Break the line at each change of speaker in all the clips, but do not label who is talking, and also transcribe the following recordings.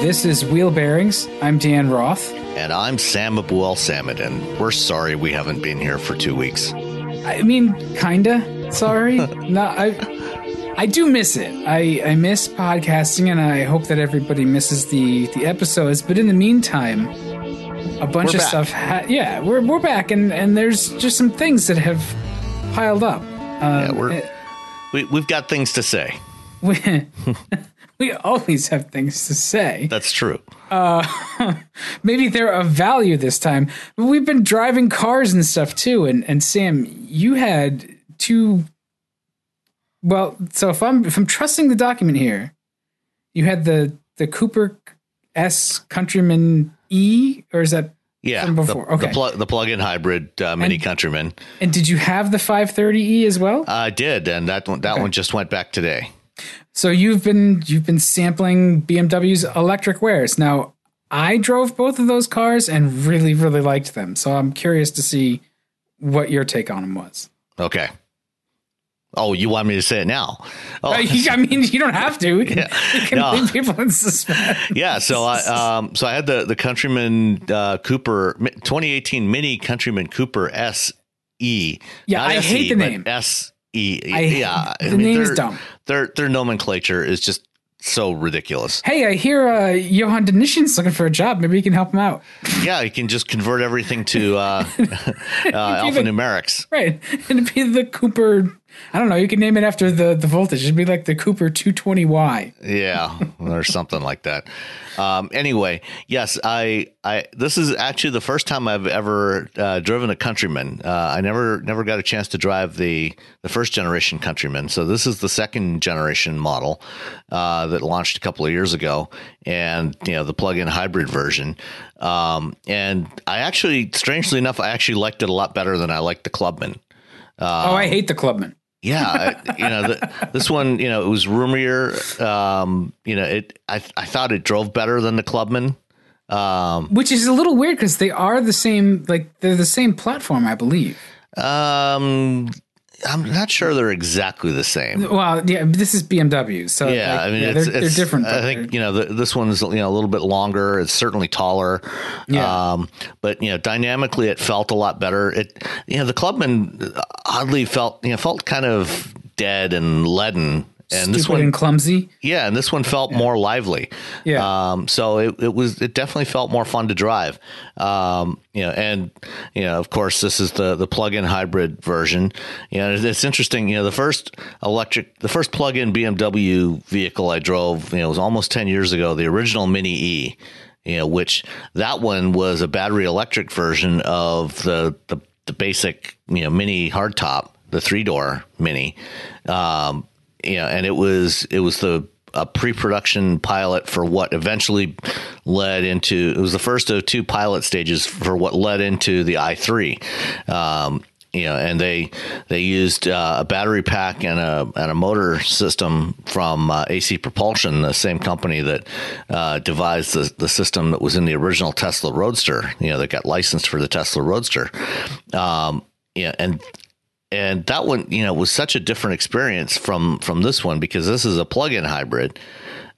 This is Wheel Bearings. I'm Dan Roth.
And I'm Sam Abuelsamid. We're sorry we haven't been here for two weeks.
I mean, kinda. Sorry. no, I I do miss it. I, I miss podcasting and I hope that everybody misses the, the episodes. But in the meantime, a bunch
We're
of
back.
stuff ha- yeah, we're we're back and, and there's just some things that have piled up.
Yeah,
Um,
we're,
eh,
we, we've got things to say.
we, we always have things to say.
That's true.
Uh, maybe they're of value this time. But we've been driving cars and stuff too. And and Sam, you had two. Well, so if I'm if I'm trusting the document here, you had the the Cooper S Countryman E, or is that?
Yeah, the,
before,
the,
okay.
plug, the plug-in hybrid uh, Mini
And-
Countryman.
And did you have the 530E as well?
I did, and that one, that one just went back today.
So you've been you've been sampling BMW's electric wares. Now, I drove both of those cars and really really liked them. So I'm curious to see what your take on them was.
Okay. Oh, you want me to say it now? Oh,
Uh, I mean, you don't have to. We can,
Yeah.
can
No.
leave people in suspense.
yeah. So I um so I had the the Countryman uh, Cooper 2018 Mini Countryman Cooper S E.
Yeah,
Not
I hate the name.
S E. Yeah,
the name is dumb.
Their their nomenclature is just so ridiculous.
Hey, I hear uh, Johan de Nysschen's looking for a job. Maybe you can help him out.
Yeah, you can just convert everything to uh, uh, alphanumerics.
Right. It'd be the Cooper. I don't know. You can name it after the, the voltage. It'd be like the Cooper 220Y.
Yeah, or something like that. Um, anyway, yes, I, I. This is actually the first time I've ever uh, driven a Countryman. Uh, I never, never got a chance to drive the the first generation Countryman. So this is the second generation model uh, that launched a couple of years ago, and you know the plug-in hybrid version. Um, and I actually, strangely enough, I actually liked it a lot better than I liked the Clubman.
oh, I hate the Clubman.
Yeah, you know, the, this one, you know, it was roomier. Um, you know, it. I I thought it drove better than the Clubman. Um,
Which is a little weird because they are the same, like, they're the same platform, I believe.
um, I'm not sure they're exactly the same.
Well, yeah, this is BMW. So,
Yeah,
like,
I mean,
yeah,
it's,
they're,
it's
they're different.
I think you know the, this one's you know a little bit longer. It's certainly taller.
Yeah.
Um, but you know, dynamically, it felt a lot better. It you know the Clubman oddly felt you know felt kind of dead and leaden. And
stupid
this one,
and clumsy.
Yeah, and this one felt more lively.
Yeah.
Um, so it, it was it definitely felt more fun to drive. Um, you know, and you know, of course, this is the the plug-in hybrid version. You know, it's interesting. You know, the first electric, the first plug-in BMW vehicle I drove, you know, was almost ten years ago. The original Mini E. You know, which that one was a battery electric version of the the, the basic you know Mini hardtop, the three door Mini. Um, you know, and it was it was the a pre-production pilot for what eventually led into it was the first of two pilot stages for what led into the i3 um, you know and they they used uh, a battery pack and a and a motor system from uh, AC Propulsion the same company that uh, devised the, the system that was in the original Tesla Roadster you know that got licensed for the Tesla Roadster. Um, yeah and and that one you know was such a different experience from from this one because this is a plug-in hybrid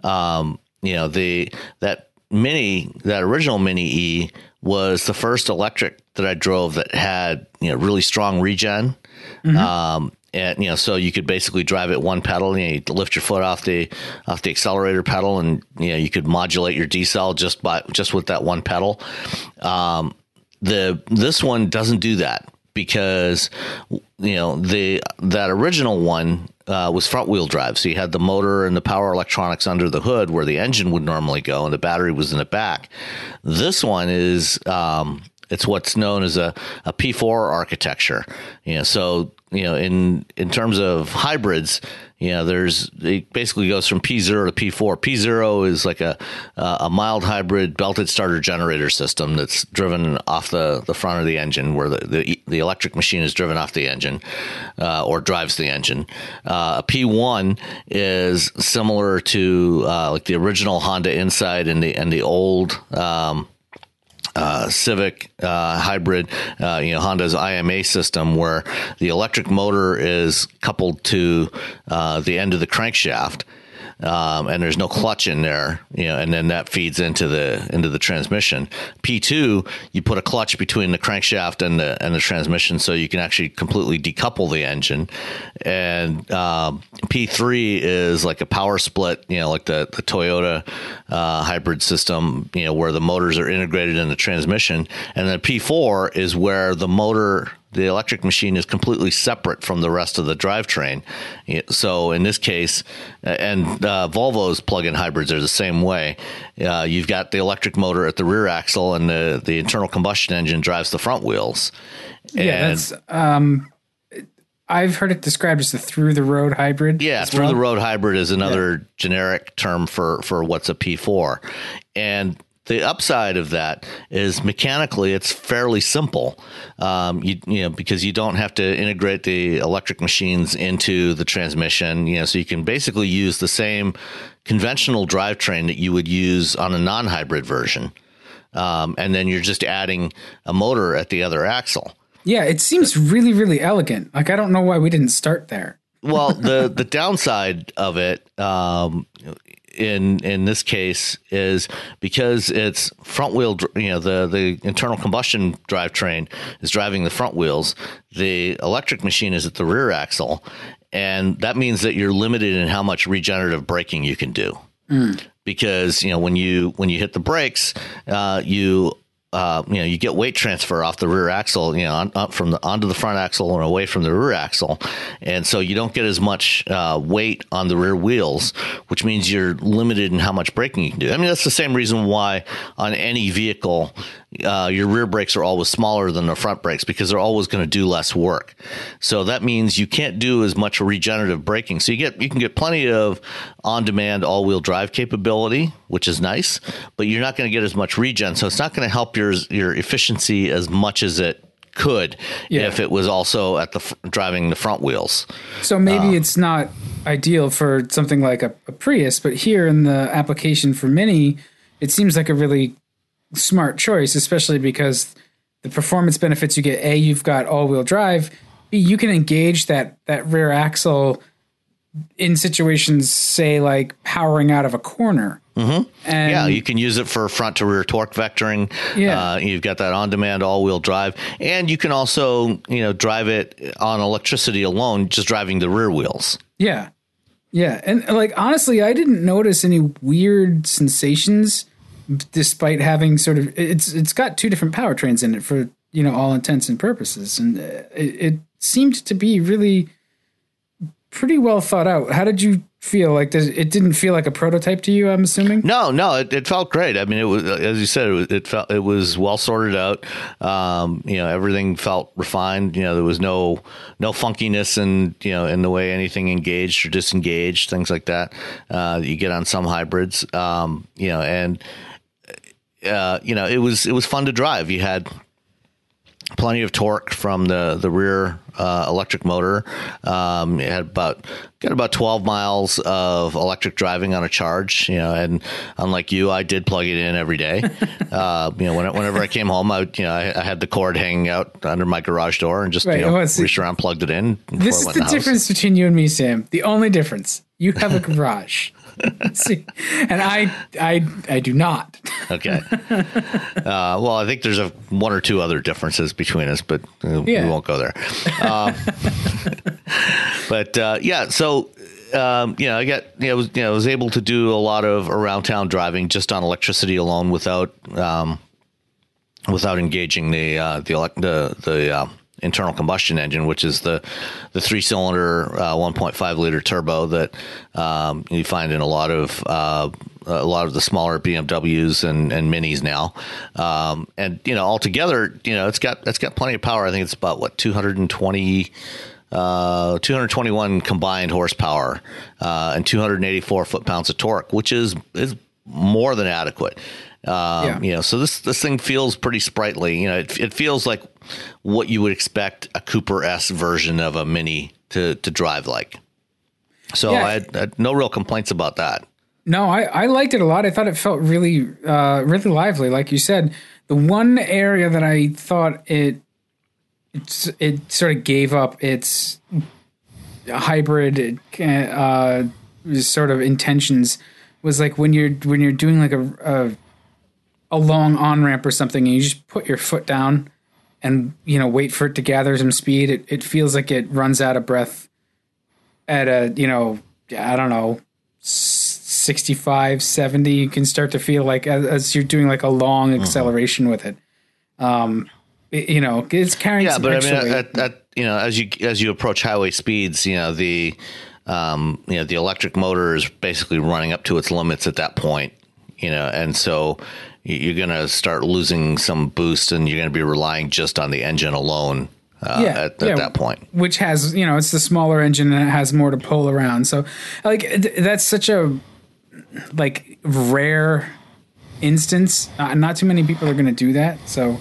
um you know the that mini that original mini e was the first electric that i drove that had you know really strong regen um and you know, so you could basically drive it one pedal. You, know, you lift your foot off the off the accelerator pedal, and you know, you could modulate your decel just by just with that one pedal. Um, the this one doesn't do that because you know the that original one uh, was front wheel drive, so you had the motor and the power electronics under the hood where the engine would normally go, and the battery was in the back. This one is um, it's what's known as a, a P4 architecture. You know, so you know in in terms of hybrids, you know, there's it basically goes from P0 to P4. P0 is like a a mild hybrid belted starter generator system that's driven off the, the front of the engine, where the, the, the electric machine is driven off the engine uh, or drives the engine. Uh, a P1 is similar to uh, like the original Honda Insight and the and the old. Um, uh, Civic uh, hybrid, uh, you know, Honda's IMA system, where the electric motor is coupled to uh, the end of the crankshaft um, and there's no clutch in there, you know, and then that feeds into the into the transmission. P2, you put a clutch between the crankshaft and the and the transmission, so you can actually completely decouple the engine. And um, P3 is like a power split, you know, like the the Toyota uh, hybrid system, you know, where the motors are integrated in the transmission, and then P4 is where the motor the electric machine is completely separate from the rest of the drivetrain. So in this case, and uh, Volvo's plug-in hybrids are the same way. Uh, you've got the electric motor at the rear axle, and the the internal combustion engine drives the front wheels.
Yeah, that's. Um, I've heard it described as a through the road hybrid.
Yeah, through well. the road hybrid is another yeah. generic term for for what's a P4, and the upside of that is mechanically it's fairly simple. Um, you, you know because you don't have to integrate the electric machines into the transmission you know so you can basically use the same conventional drivetrain that you would use on a non-hybrid version. Um, and then you're just adding a motor at the other axle.
Yeah it seems really really elegant. Like i don't know why we didn't start there.
Well the the downside of it um, in in this case is because it's front wheel you know the the internal combustion drivetrain is driving the front wheels. The electric machine is at the rear axle. And that means that you're limited in how much regenerative braking you can do. Mm. because you know when you when you hit the brakes uh, you uh, you know, you get weight transfer off the rear axle, you know, on, from the onto the front axle and away from the rear axle, and so you don't get as much uh, weight on the rear wheels, which means you're limited in how much braking you can do. I mean, that's the same reason why on any vehicle uh, your rear brakes are always smaller than the front brakes because they're always going to do less work. So that means you can't do as much regenerative braking. So you get you can get plenty of on-demand all-wheel drive capability, which is nice, but you're not going to get as much regen. So it's not going to help your your efficiency as much as it could yeah. if it was also at the driving the front wheels.
So maybe uh, it's not ideal for something like a, a Prius, but here in the application for Mini, it seems like a really smart choice, especially because the performance benefits you get. A, you've got all wheel drive. B, you can engage that that rear axle in situations, say like powering out of a corner.
Mm-hmm. And yeah, you can use it for front to rear torque vectoring. Yeah, uh, you've got that on demand all wheel drive, and you can also you know drive it on electricity alone, just driving the rear wheels.
Yeah, yeah, and like honestly, I didn't notice any weird sensations despite having sort of it's it's got two different powertrains in it for you know all intents and purposes, and it, it seemed to be really pretty well thought out. How did you feel? Like does, it didn't feel like a prototype to you? I'm assuming.
No, no, it, it felt great. I mean, it was as you said, it, was, it felt it was well sorted out. Um, you know, everything felt refined. You know, there was no no funkiness and you know in the way anything engaged or disengaged, things like that. Uh, you get on some hybrids. Um, you know, and uh, you know, it was it was fun to drive. You had plenty of torque from the the rear uh, electric motor. Um, it had about got about 12 miles of electric driving on a charge. You know, and unlike you, I did plug it in every day. uh, you know, when, whenever I came home, I you know I, I, had the cord hanging out under my garage door and just right, you know, reached around, plugged it in.
This is the, the difference between you and me, Sam. The only difference. You have a garage. See, and I, I, I do not.
okay. Uh, well, I think there's a one or two other differences between us, but uh, yeah. we won't go there. Um, but uh, yeah, so um, you know, I got you know, was you know, was able to do a lot of around town driving just on electricity alone without um, without engaging the uh, the the the uh, internal combustion engine, which is the the three cylinder uh, 1.5 liter turbo that um, you find in a lot of uh, a lot of the smaller BMWs and, and Minis now. Um, and you know, altogether, you know, it's got it's got plenty of power. I think it's about what 220. Uh, 221 combined horsepower uh, and 284 foot pounds of torque, which is is more than adequate. Um, yeah. You know, so this this thing feels pretty sprightly. You know, it, it feels like what you would expect a Cooper S version of a Mini to to drive like. So yeah. I, had, I, had, no real complaints about that.
No, I, I liked it a lot. I thought it felt really uh, really lively, like you said. The one area that I thought it it's, it sort of gave up its hybrid uh, sort of intentions was like when you're when you're doing like a, a a long on ramp or something and you just put your foot down and you know wait for it to gather some speed it, it feels like it runs out of breath at a you know i don't know 65 70 you can start to feel like as, as you're doing like a long mm-hmm. acceleration with it um it, you know it's carrying yeah but i mean
at, at, you know as you as you approach highway speeds you know the um you know the electric motor is basically running up to its limits at that point you know and so you're going to start losing some boost and you're going to be relying just on the engine alone uh, yeah, at, at yeah, that point.
Which has, you know, it's the smaller engine and it has more to pull around. So, like, that's such a, like, rare instance. Uh, not too many people are going to do that. So,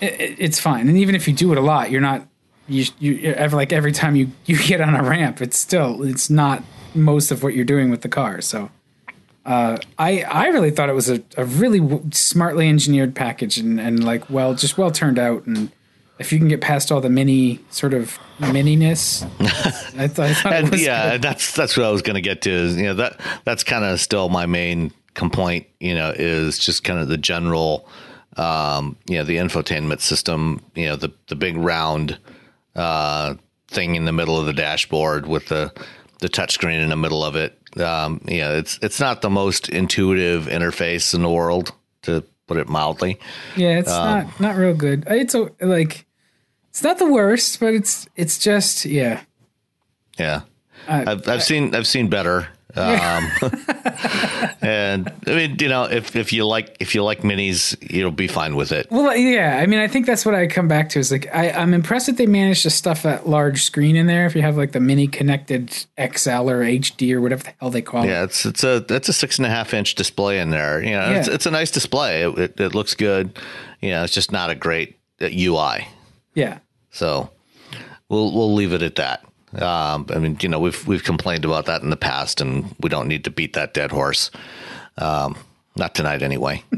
it, it's fine. And even if you do it a lot, you're not, you, you, ever, like, every time you, you get on a ramp, it's still, it's not most of what you're doing with the car. So, uh, I I really thought it was a, a really w- smartly engineered package and, and like well just well turned out and if you can get past all the mini sort of mininess, I, th- I thought
and yeah good. that's that's what I was going to get to is you know that that's kind of still my main complaint you know is just kind of the general um, you know the infotainment system you know the the big round uh, thing in the middle of the dashboard with the the touchscreen in the middle of it um, yeah, it's it's not the most intuitive interface in the world, to put it mildly.
Yeah, it's um, not not real good. It's a, like it's not the worst, but it's it's just yeah.
Yeah, uh, I've I've seen I've seen better. Um, and I mean, you know, if, if you like if you like minis, you'll be fine with it.
Well, yeah. I mean, I think that's what I come back to is like I, I'm impressed that they managed to stuff that large screen in there. If you have like the mini connected XL or HD or whatever the hell they call
yeah, it. Yeah, it's it's a it's a six and a half inch display in there. You know, yeah. it's it's a nice display. It, it, it looks good. You know, it's just not a great UI. Uh,
yeah.
So we'll we'll leave it at that. Um, I mean, you know, we've we've complained about that in the past, and we don't need to beat that dead horse. Um, not tonight, anyway.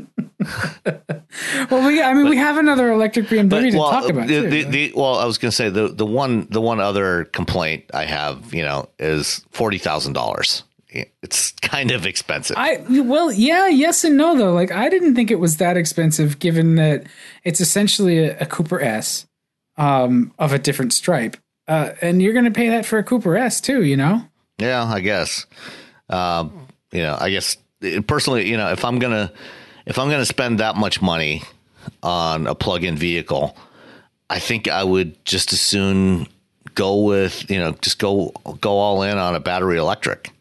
well, we I mean, but, we have another electric BMW but, to well, talk about.
The,
too,
the, the, well, I was going to say the the one the one other complaint I have, you know, is forty thousand dollars. It's kind of expensive.
I well, yeah, yes and no though. Like I didn't think it was that expensive, given that it's essentially a, a Cooper S um, of a different stripe. Uh, and you're going to pay that for a Cooper S too, you know?
Yeah, I guess. Um, you know, I guess personally, you know, if I'm gonna if I'm gonna spend that much money on a plug-in vehicle, I think I would just as soon go with you know just go go all in on a battery electric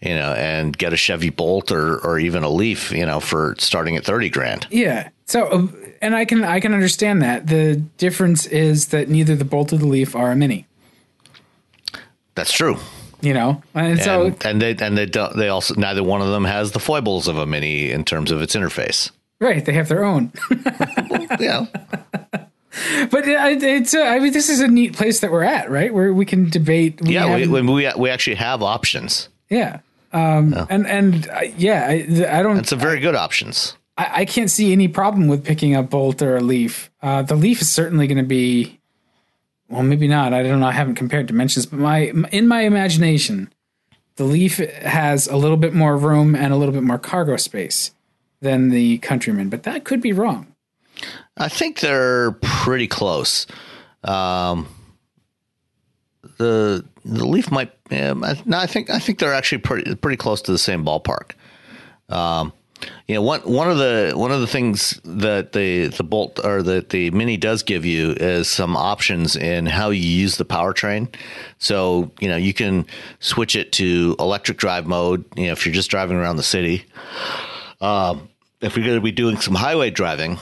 you know, and get a Chevy Bolt or or even a Leaf, you know, for starting at thirty grand.
Yeah. So, uh, and I can I can understand that. The difference is that neither the Bolt or the Leaf are a Mini.
That's true.
You know, and, and so
and they and they don't. They also neither one of them has the foibles of a Mini in terms of its interface.
Right. They have their own.
yeah.
But it's, uh, I mean, this is a neat place that we're at, right? Where we can debate.
We yeah, we, we, we actually have options.
Yeah. Um, yeah. and, and uh, yeah, I, I don't,
it's a very good options.
I, I, can't see any problem with picking a Bolt or a Leaf. Uh, the Leaf is certainly going to be, well, maybe not. I don't know. I haven't compared dimensions, but my in my imagination, the Leaf has a little bit more room and a little bit more cargo space than the Countryman, but that could be wrong.
I think they're pretty close. Um, the the Leaf might. Yeah, no, I think I think they're actually pretty pretty close to the same ballpark. Um, you know, one one of the one of the things that the the Bolt or that the Mini does give you is some options in how you use the powertrain. So you know, you can switch it to electric drive mode. You know, if you're just driving around the city. Um, if you're going to be doing some highway driving,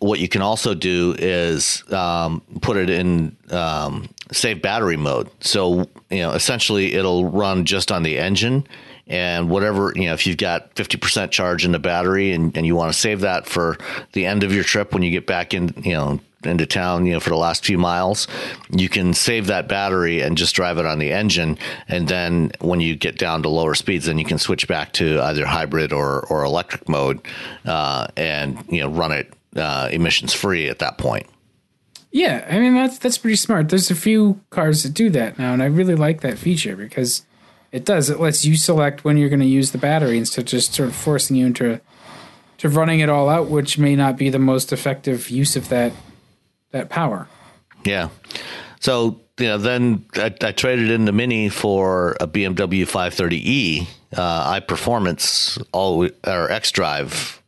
what you can also do is um, put it in um, save battery mode. So you know, essentially, it'll run just on the engine and whatever you know if you've got 50% charge in the battery and, and you want to save that for the end of your trip when you get back in you know into town you know for the last few miles you can save that battery and just drive it on the engine. And then when you get down to lower speeds then you can switch back to either hybrid or or electric mode uh, and you know run it uh, emissions free at that point.
Yeah i mean that's that's pretty smart. There's a few cars that do that now and i really like that feature because it does. It lets you select when you're going to use the battery instead of just sort of forcing you into to running it all out, which may not be the most effective use of that that power.
Yeah. So you know, then I, I traded in the Mini for a BMW 530e uh, iPerformance all or X Drive.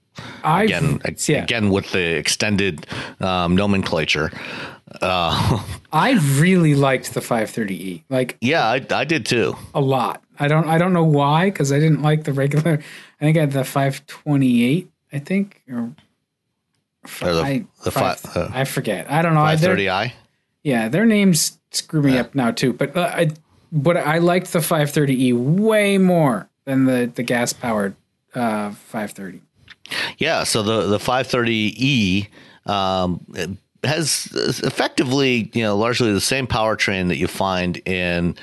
Again, yeah. again with the extended um, nomenclature.
Uh, I really liked the 530e. Like,
yeah, I, I did too.
A lot. I don't. I don't know why because I didn't like the regular. I think I had the 528. I think or,
or the, I, the five,
uh, I forget. I don't know.
530i.
Yeah, their names screw me yeah. up now too. But uh, I, but I liked the 530e way more than the the gas powered uh, 530.
Yeah. So the the 530e um, has effectively, you know, largely the same powertrain that you find in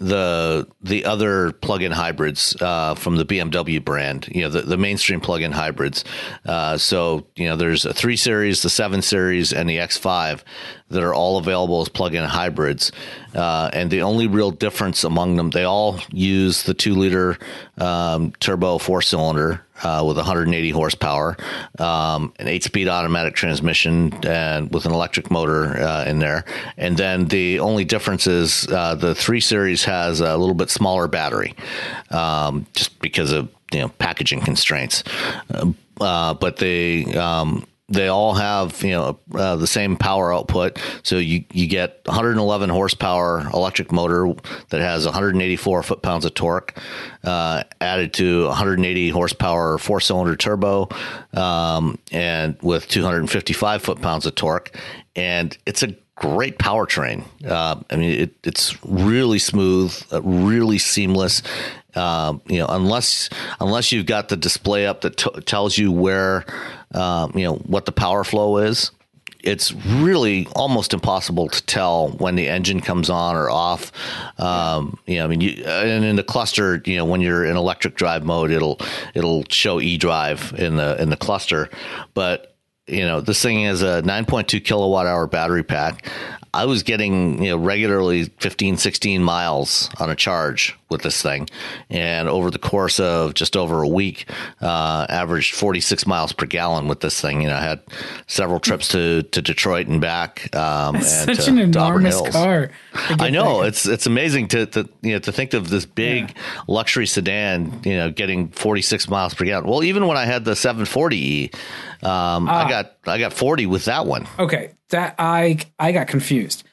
the the other plug-in hybrids uh, from the BMW brand, you know, the, the mainstream plug-in hybrids. Uh, so you know, there's a three series, the seven series, and the X5 that are all available as plug-in hybrids. Uh, and the only real difference among them, they all use the two-liter um, turbo four-cylinder uh, with 180 horsepower, um, an eight-speed automatic transmission, and with an electric motor uh, in there. And then the only difference is uh, the three series has a little bit smaller battery, um, just because of you know packaging constraints. Uh, but they um, they all have you know uh, the same power output. So you you get 111 horsepower electric motor that has 184 foot pounds of torque, uh, added to 180 horsepower four cylinder turbo, um, and with 255 foot pounds of torque, and it's a great powertrain. Uh, I mean, it, it's really smooth, uh, really seamless. Uh, you know, unless unless you've got the display up that t- tells you where, um, you know, what the power flow is, it's really almost impossible to tell when the engine comes on or off. Um, you know, I mean, you, and in the cluster, you know, when you're in electric drive mode, it'll it'll show e drive in the in the cluster, but you know, this thing is a 9.2 kilowatt hour battery pack. I was getting, you know, regularly 15, 16 miles on a charge with this thing. And over the course of just over a week, uh, averaged 46 miles per gallon with this thing. You know, I had several trips to, to Detroit and back. Um, and
such an enormous car.
I know back. it's, it's amazing to, to, you know, to think of this big yeah. luxury sedan, you know, getting 46 miles per gallon. Well, even when I had the 740E, um, uh, I ah. got, I got 40 with that one.
Okay that I I got confused.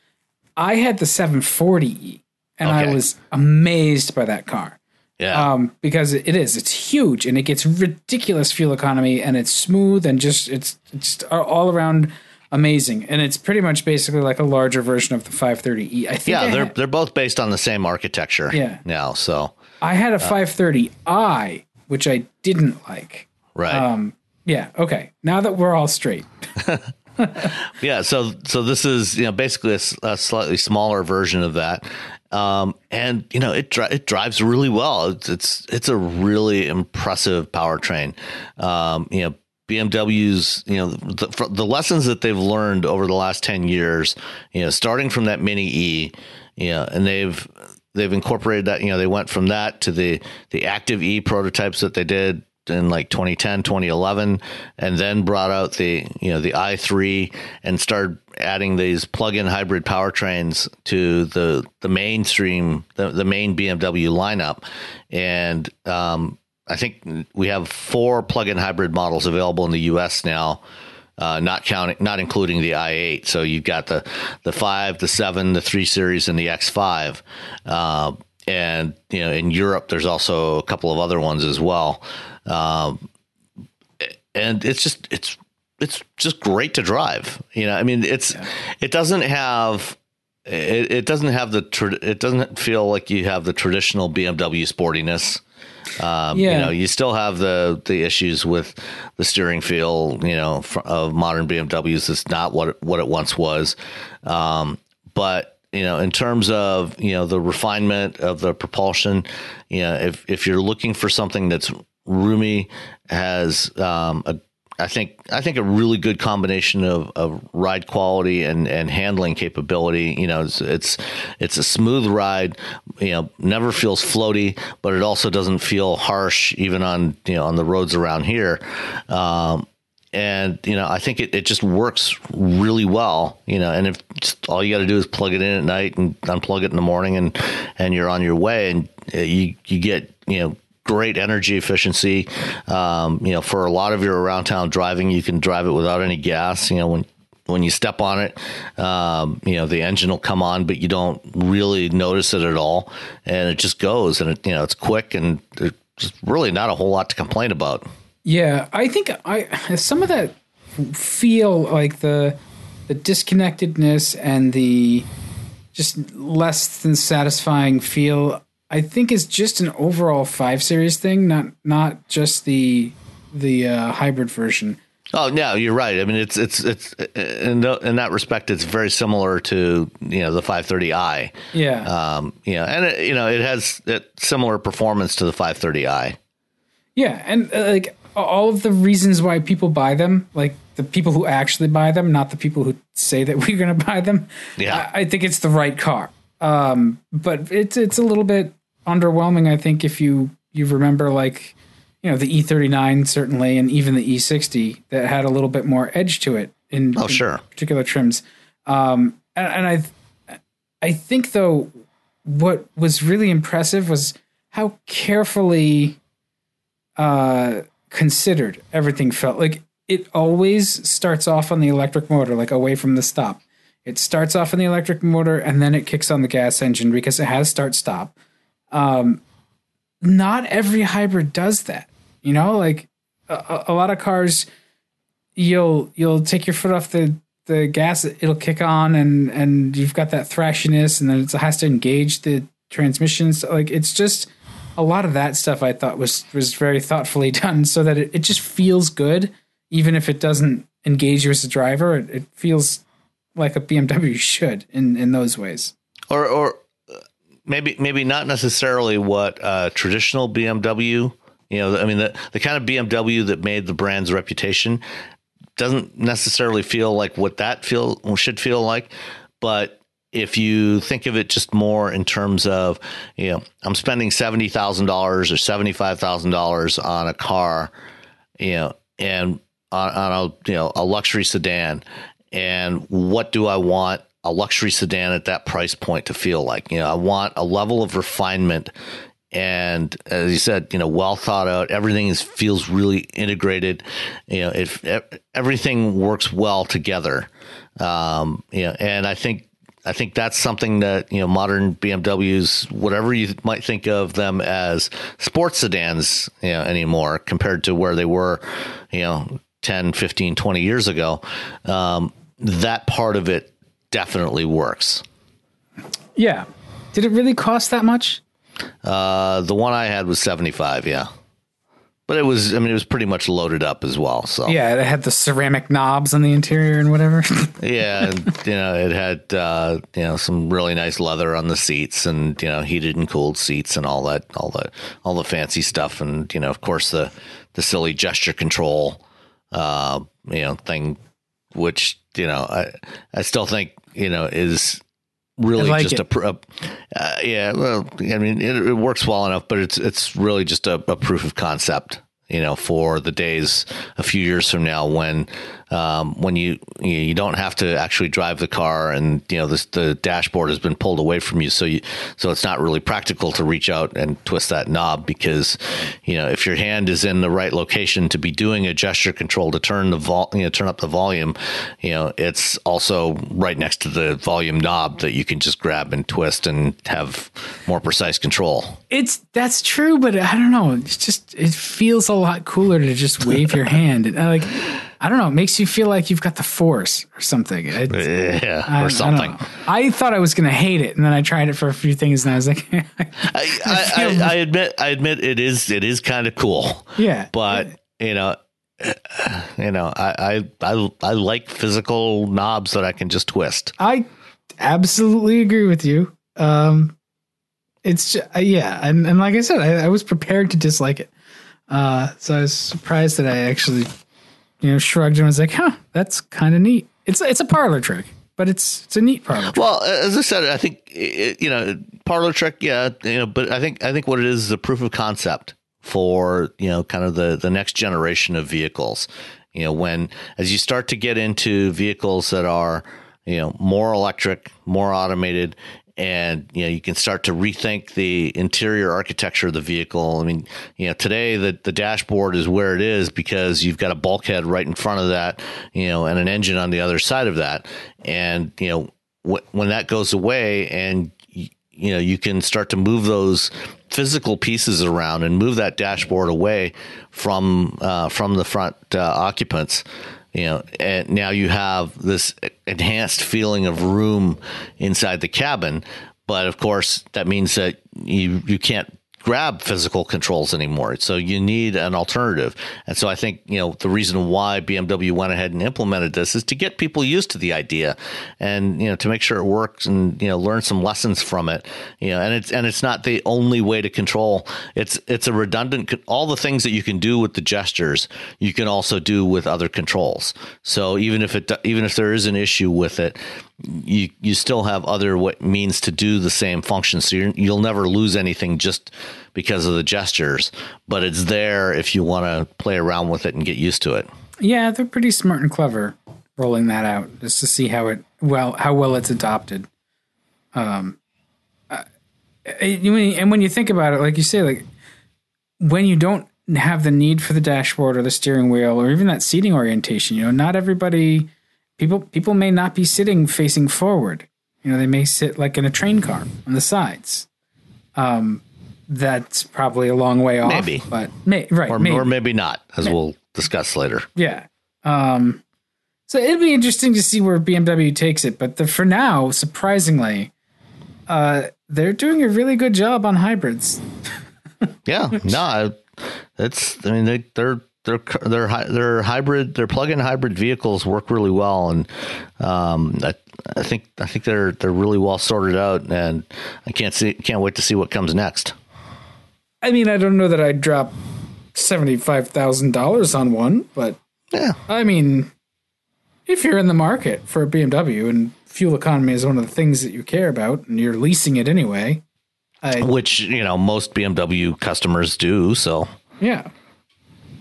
I had the 740e, and okay. I was amazed by that car.
Yeah.
Um, because it is, it's huge and it gets ridiculous fuel economy and it's smooth and just it's it's all around amazing. And it's pretty much basically like a larger version of the 530e. I think
Yeah,
I
they're
had,
they're both based on the same architecture.
Yeah.
Now, so
I had a 530i, which I didn't like.
Right.
Um, yeah. Okay. Now that we're all straight.
yeah, so so this is you know basically a, a slightly smaller version of that, um, and you know it dri- it drives really well. It's it's, it's a really impressive powertrain. Um, you know BMW's, you know, the, the, lessons that they've learned over the last 10 years, you know, starting from that Mini E, you know, and they've, they've incorporated that, you know, they went from that to the, the Active E prototypes that they did in like 2010 2011 and then brought out the you know the i3 and started adding these plug-in hybrid powertrains to the the mainstream the, the main bmw lineup and um, i think we have four plug-in hybrid models available in the us now uh, not counting, not including the i8. So you've got the the five, the seven, the three series, and the X5. Uh, and you know, in Europe, there's also a couple of other ones as well. Um, and it's just it's it's just great to drive. You know, I mean, it's yeah. it doesn't have it, it doesn't have the it doesn't feel like you have the traditional BMW sportiness. Um, yeah. You know, you still have the the issues with the steering feel. You know, of modern BMWs. It's not what it, what it once was. Um, but you know, in terms of you know the refinement of the propulsion, you know, if if you're looking for something that's roomy, has um, a I think I think a really good combination of, of ride quality and, and handling capability. You know, it's, it's, it's a smooth ride. You know, never feels floaty, but it also doesn't feel harsh even on you know on the roads around here. Um, and you know, I think it, it just works really well. You know, and if all you got to do is plug it in at night and unplug it in the morning, and and you're on your way, and uh, you you get you know great energy efficiency. Um, you know, for a lot of your around town driving, you can drive it without any gas. You know, when when you step on it, um, you know the engine will come on, but you don't really notice it at all, and it just goes, and it you know it's quick, and there's really not a whole lot to complain about.
Yeah, I think I some of that feel like the the disconnectedness and the just less than satisfying feel I think is just an overall five series thing, not not just the the uh, hybrid version.
Oh no, you're right. I mean, it's it's it's in, the, in that respect, it's very similar to you know the 530i.
Yeah.
Um. You know, and it, you know it has it, similar performance to the 530i.
Yeah, and uh, like all of the reasons why people buy them, like the people who actually buy them, not the people who say that we're going to buy them.
Yeah.
I, I, think it's the right car. Um. But it's it's a little bit underwhelming. I think if you you remember like you know the E39 certainly, and even the E60 that had a little bit more edge to it in,
oh
in
sure
particular trims. Um, and, and I I think though what was really impressive was how carefully uh, considered everything felt. Like it always starts off on the electric motor, like away from the stop. It starts off on the electric motor and then it kicks on the gas engine because it has start stop. Um, not every hybrid does that. You know, like a, a, lot of cars, you'll you'll take your foot off the the gas, it'll kick on, and and you've got that thrashiness, and then it has to engage the transmissions. Like it's just a lot of that stuff. I thought was was very thoughtfully done, so that it, it just feels good, even if it doesn't engage you as a driver. It, it feels like a BMW should in in those ways.
Or or maybe maybe not necessarily what uh, traditional BMW. You know, I mean the the kind of BMW that made the brand's reputation doesn't necessarily feel like what that feel should feel like, but if you think of it just more in terms of, you know, I'm spending seventy thousand dollars or seventy five thousand dollars on a car, you know, and on, on a you know a luxury sedan, and what do I want a luxury sedan at that price point to feel like. You know, I want a level of refinement and as you said, you know, well thought out. Everything is feels really integrated. You know, if everything works well together. Um, you know, and I think I think that's something that you know modern BMWs, whatever you might think of them as sports sedans, you know, anymore compared to where they were, you know, 10, 15, 20 years ago. Um, that part of it definitely works.
Yeah. Did it really cost that much?
Uh, the one I had was 75, yeah. But it was, I mean, it was pretty much loaded up as well. So
yeah, it had the ceramic knobs on the interior and whatever.
yeah, and, you know, it had uh, you know some really nice leather on the seats, and you know, heated and cooled seats, and all that, all the all the fancy stuff, and you know, of course, the the silly gesture control, uh, you know, thing, which you know, I I still think you know, is really like just it. a, uh, yeah. Well, I mean, it, it, works well enough, but it's it's really just a, a proof of concept. you know, for the days a few years from now when um, when you you don't have to actually drive the car and you know this, the dashboard has been pulled away from you. So you so it's not really practical to reach out and twist that knob because you know if your hand is in the right location to be doing a gesture control to turn the vol you know turn up the volume you know it's also right next to the volume knob that you can just grab and twist and have more precise control.
It's that's true but i don't know. It's just it feels a lot cooler to just wave your hand. And like I don't know. It makes you feel like you've got the force or something. It's,
yeah, I, or something.
I, I, thought I was going to hate it, and then I tried it for a few things, and I was like, I,
I, I, admit, I admit, it is, it is kind of cool.
Yeah,
but you know, you know, I, I, I, I like physical knobs that I can just twist.
I absolutely agree with you. Um, it's just, uh, yeah, and and like I said, I, I was prepared to dislike it. Uh, so I was surprised that I actually you know, shrugged and was like, "Huh, that's kind of neat." It's it's a parlor trick, but it's it's a neat parlor. Trick.
Well, as I said, I think you know, parlor trick, yeah, you know, but I think I think what it is is a proof of concept for you know, kind of the the next generation of vehicles. You know, when as you start to get into vehicles that are you know more electric, more automated, and you know you can start to rethink the interior architecture of the vehicle. I mean, you know, today the the dashboard is where it is because you've got a bulkhead right in front of that, you know, and an engine on the other side of that, and you know wh- when that goes away and you know you can start to move those physical pieces around and move that dashboard away from uh, from the front uh, occupants you know and now you have this enhanced feeling of room inside the cabin. But of course that means that you you can't grab physical controls anymore. So you need an alternative. And so I think, you know, the reason why BMW went ahead and implemented this is to get people used to the idea and, you know, to make sure it works and, you know, learn some lessons from it. You know, and it's and it's not the only way to control. It's it's a redundant all the things that you can do with the gestures, you can also do with other controls. So even if it even if there is an issue with it, you you still have other what means to do the same function. So you will never lose anything just because of the gestures, but it's there if you want to play around with it and get used to it.
Yeah, they're pretty smart and clever rolling that out just to see how it well how well it's adopted. Um, uh, and when you think about it, like you say, like when you don't have the need for the dashboard or the steering wheel or even that seating orientation, you know, not everybody people people may not be sitting facing forward. You know, they may sit like in a train car on the sides. Um, that's probably a long way off.
Maybe,
but may, right,
or
maybe.
or maybe not, as maybe. we'll discuss later.
Yeah. Um, so it'd be interesting to see where BMW takes it, but the, for now, surprisingly, uh, they're doing a really good job on hybrids.
yeah, no, it's. I mean, they, they're their their their hybrid their plug-in hybrid vehicles work really well, and um, I, I think I think they're they're really well sorted out, and I can't see can't wait to see what comes next.
I mean, I don't know that I'd drop seventy five thousand dollars on one, but
yeah,
I mean, if you're in the market for a BMW and fuel economy is one of the things that you care about, and you're leasing it anyway,
I, which you know most BMW customers do, so.
Yeah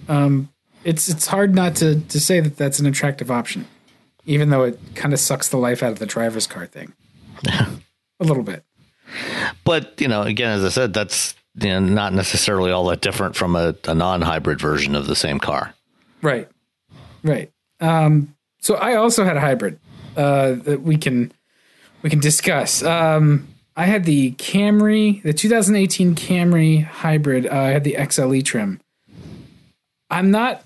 um, it's it's hard not to to say that that's an attractive option, even though it kind of sucks the life out of the driver's car thing, a little bit.
But you know, again, as I said, that's you know, not necessarily all that different from a, a non-hybrid version of the same car.
Right, right. Um, so I also had a hybrid uh, that we can we can discuss. Um, I had the Camry, the 2018 Camry hybrid. Uh, I had the XLE trim. I'm not.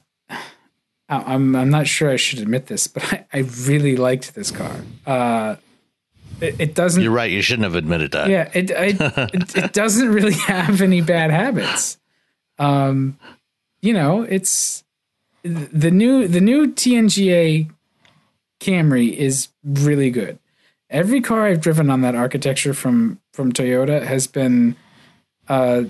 I'm I'm not sure I should admit this, but I, I really liked this car. Uh, it, it, doesn't.
You're right. You shouldn't have admitted that.
Yeah, it it, it doesn't really have any bad habits. Um, you know, it's the new the new TNGA Camry is really good. Every car I've driven on that architecture from from Toyota has been uh,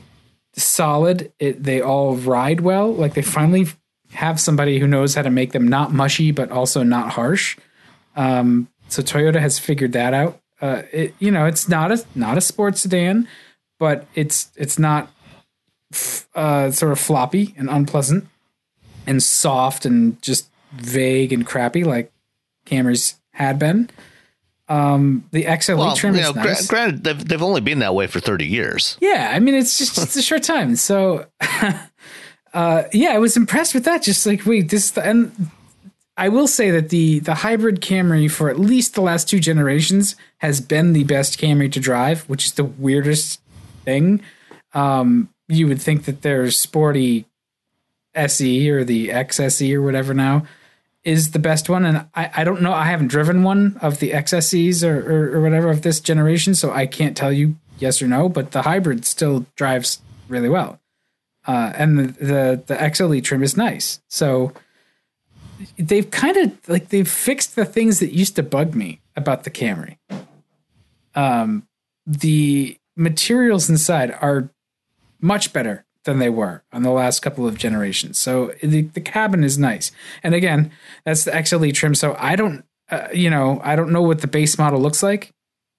solid. It, they all ride well. Like they finally have somebody who knows how to make them not mushy but also not harsh. Um, so Toyota has figured that out. Uh, it, you know, it's not a not a sports sedan, but it's it's not uh, sort of floppy and unpleasant and soft and just vague and crappy like Camrys had been. Um, the XLE
Well,
trim
you
is
know,
nice.
gra- granted, they've, they've only been that way for 30 years.
Yeah, I mean it's just it's a short time. So uh yeah, I was impressed with that. Just like wait, this and I will say that the the hybrid Camry for at least the last two generations has been the best Camry to drive, which is the weirdest thing. Um you would think that their sporty SE or the XSE or whatever now is the best one. And I, I don't know, I haven't driven one of the XSEs or, or, or whatever of this generation, so I can't tell you yes or no, but the hybrid still drives really well. Uh, and the, the, the XLE trim is nice. So they've kind of like they've fixed the things that used to bug me about the Camry. Um, the materials inside are much better than they were on the last couple of generations. So the, the cabin is nice. And again, that's the XLE trim. So I don't, uh, you know, I don't know what the base model looks like.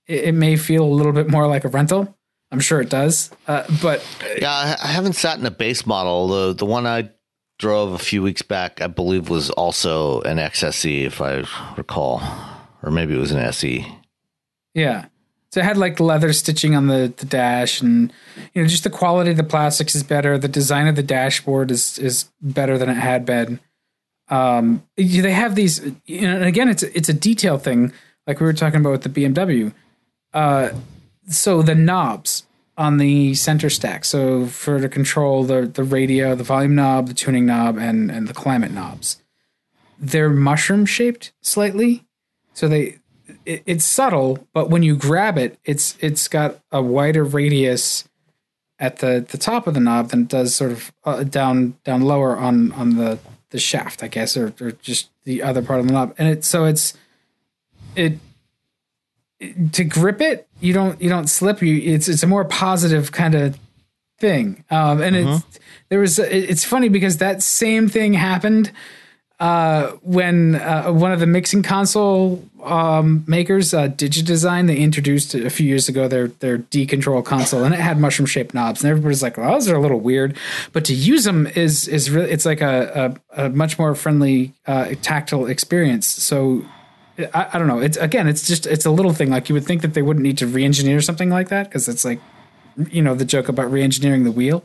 It, it may feel a little bit more like a rental. I'm sure it does. Uh, but
Yeah, I, haven't sat in a base model. The the one I drove a few weeks back, I believe, was also an XSE, if I recall, or maybe it was an. SE.
Yeah. So it had like leather stitching on the, the dash and you know just the quality of the plastics is better. The design of the dashboard is is better than it had been. Um they have these you know and again it's it's a detail thing like we were talking about with the BMW. Uh so the knobs on the center stack. So for to control the the radio, the volume knob, the tuning knob and and the climate knobs. They're mushroom shaped slightly. So they it, it's subtle, but when you grab it, it's it's got a wider radius at the the top of the knob than it does sort of uh, down down lower on on the the shaft, I guess, or or just the other part of the knob. And it so it's it, it- to grip it, you don't you don't slip. You it's it's a more positive kind of thing. Um, and it's there was it- it's funny because that same thing happened uh, when uh, one of the mixing console um, makers, uh, Digidesign, they introduced a few years ago their their D control console, and it had mushroom shaped knobs, and everybody's like, "Well, those are a little weird," but to use them is is really it's like a a, a much more friendly uh, tactile experience. So. I, I don't know. It's again, it's just it's a little thing. Like you would think that they wouldn't need to re-engineer something like that because it's like, you know, the joke about re-engineering the wheel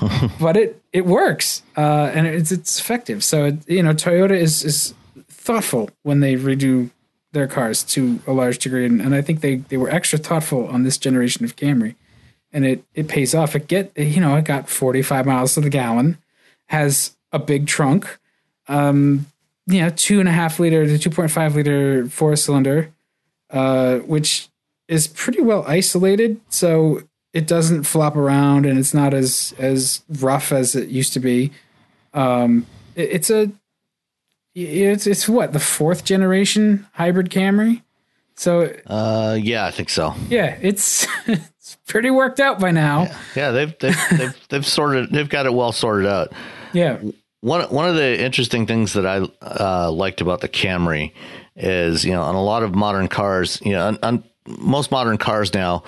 but it it works uh, and it's it's effective. So it, you know, Toyota is is thoughtful when they redo their cars to a large degree, and, and I think they they were extra thoughtful on this generation of Camry, and it it pays off. It get you know it got forty five miles to the gallon, has a big trunk, um, you know, two and a half liter to two point five liter four cylinder, uh, which is pretty well isolated. So it doesn't flop around and it's not as as rough as it used to be. Um, it- it's a it's it's what the fourth generation hybrid Camry. So
Uh, yeah, I think so.
yeah, it's it's pretty worked out by now.
Yeah, they've they've they've, they've sorted they've got it well sorted out.
Yeah,
One one of the interesting things that I uh, liked about the Camry is you know on a lot of modern cars, you know, on, on most modern cars now,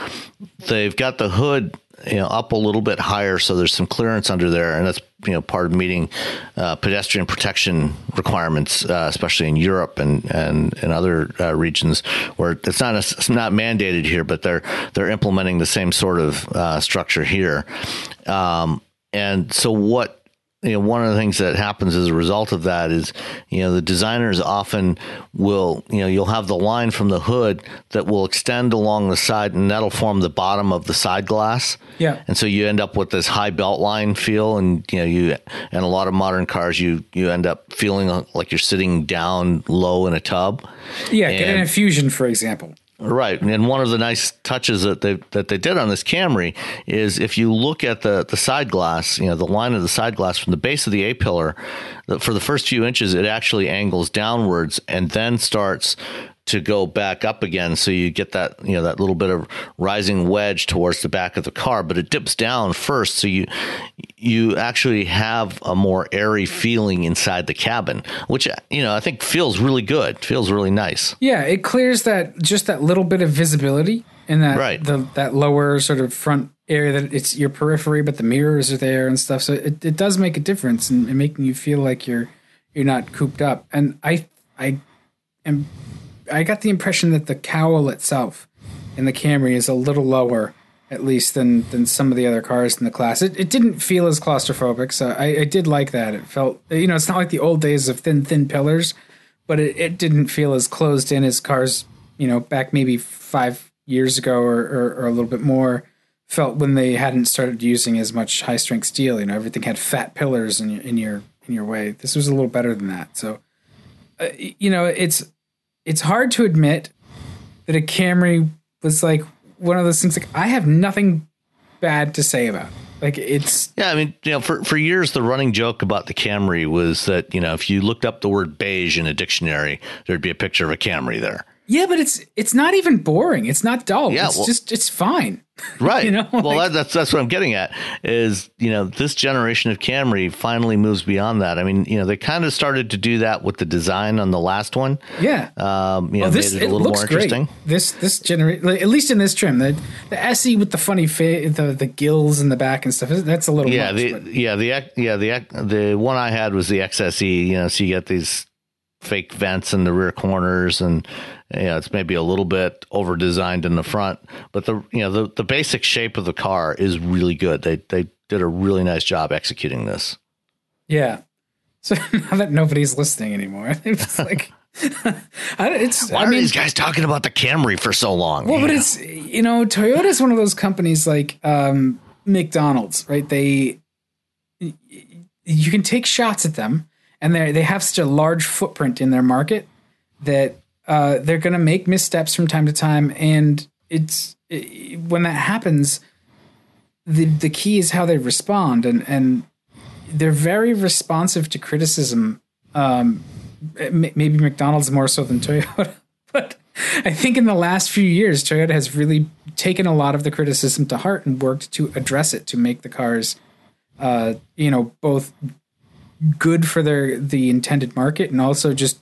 they've got the hood you know up a little bit higher, so there's some clearance under there, and that's you know part of meeting uh, pedestrian protection requirements, uh, especially in Europe and and and other uh, regions where it's not it's not mandated here, but they're they're implementing the same sort of uh, structure here, um, and so what you know, one of the things that happens as a result of that is, you know, the designers often will, you know, you'll have the line from the hood that will extend along the side and that'll form the bottom of the side glass.
Yeah.
And so you end up with this high belt line feel and, you know, you, and a lot of modern cars, you, you end up feeling like you're sitting down low in a tub.
yeah. Get an infusion, for example.
Right, and one of the nice touches that they that they did on this Camry is if you look at the the side glass, you know, the line of the side glass from the base of the A pillar, for the first few inches, it actually angles downwards and then starts to go back up again. So you get that you know that little bit of rising wedge towards the back of the car, but it dips down first, so you you actually have a more airy feeling inside the cabin, which you know I think feels really good, feels really nice.
Yeah, it clears that just that little bit of visibility in that
Right.
the that lower sort of front area that it's your periphery, but the mirrors are there and stuff. So it, it does make a difference in, in making you feel like you're you're not cooped up. And I I am I got the impression that the cowl itself in the Camry is a little lower, at least than than some of the other cars in the class. It, it didn't feel as claustrophobic, so I, I did like that. It felt you know it's not like the old days of thin thin pillars, but it, it didn't feel as closed in as cars you know back maybe five years ago or, or, or a little bit more felt when they hadn't started using as much high strength steel. You know everything had fat pillars in your in your in your way. This was a little better than that. So uh, you know it's it's hard to admit that a Camry was like one of those things like I have nothing bad to say about. It. Like it's
yeah, I mean, you know, for for years the running joke about the Camry was that you know if you looked up the word beige in a dictionary, there'd be a picture of a Camry there.
Yeah, but it's it's not even boring. It's not dull.
Yeah,
it's
well-
just it's fine.
Right.
You know,
well,
like-
that's that's what I'm getting at. Is you know this generation of Camry finally moves beyond that. I mean, you know, they kind of started to do that with the design on the last one.
Yeah.
Um, you know,
this
made it
it
a little
looks
more interesting.
great. This this generation, at least in this trim, the the SE with the funny fa- the the gills in the back and stuff. That's a little
Yeah,
much.
the
but-
yeah the yeah the the one I had was the XSE. You know, so you get these fake vents in the rear corners, and you know, it's maybe a little bit over designed in the front, but the you know the the basic shape of the car is really good. They they did a really nice job executing this.
yeah. So now that nobody's listening anymore, it's like I, it's.
Why
I
are
mean,
these guys talking about the Camry for so long?
Well, but it's you know Toyota's one of those companies like um, McDonald's, right? They you can take shots at them, and they they have such a large footprint in their market that uh, they're going to make missteps from time to time, and it's it, when that happens, the the key is how they respond, and and they're very responsive to criticism. Um, maybe McDonald's more so than Toyota, but I think in the last few years, Toyota has really taken a lot of the criticism to heart and worked to address it to make the cars, uh, you know, both good for their the intended market and also just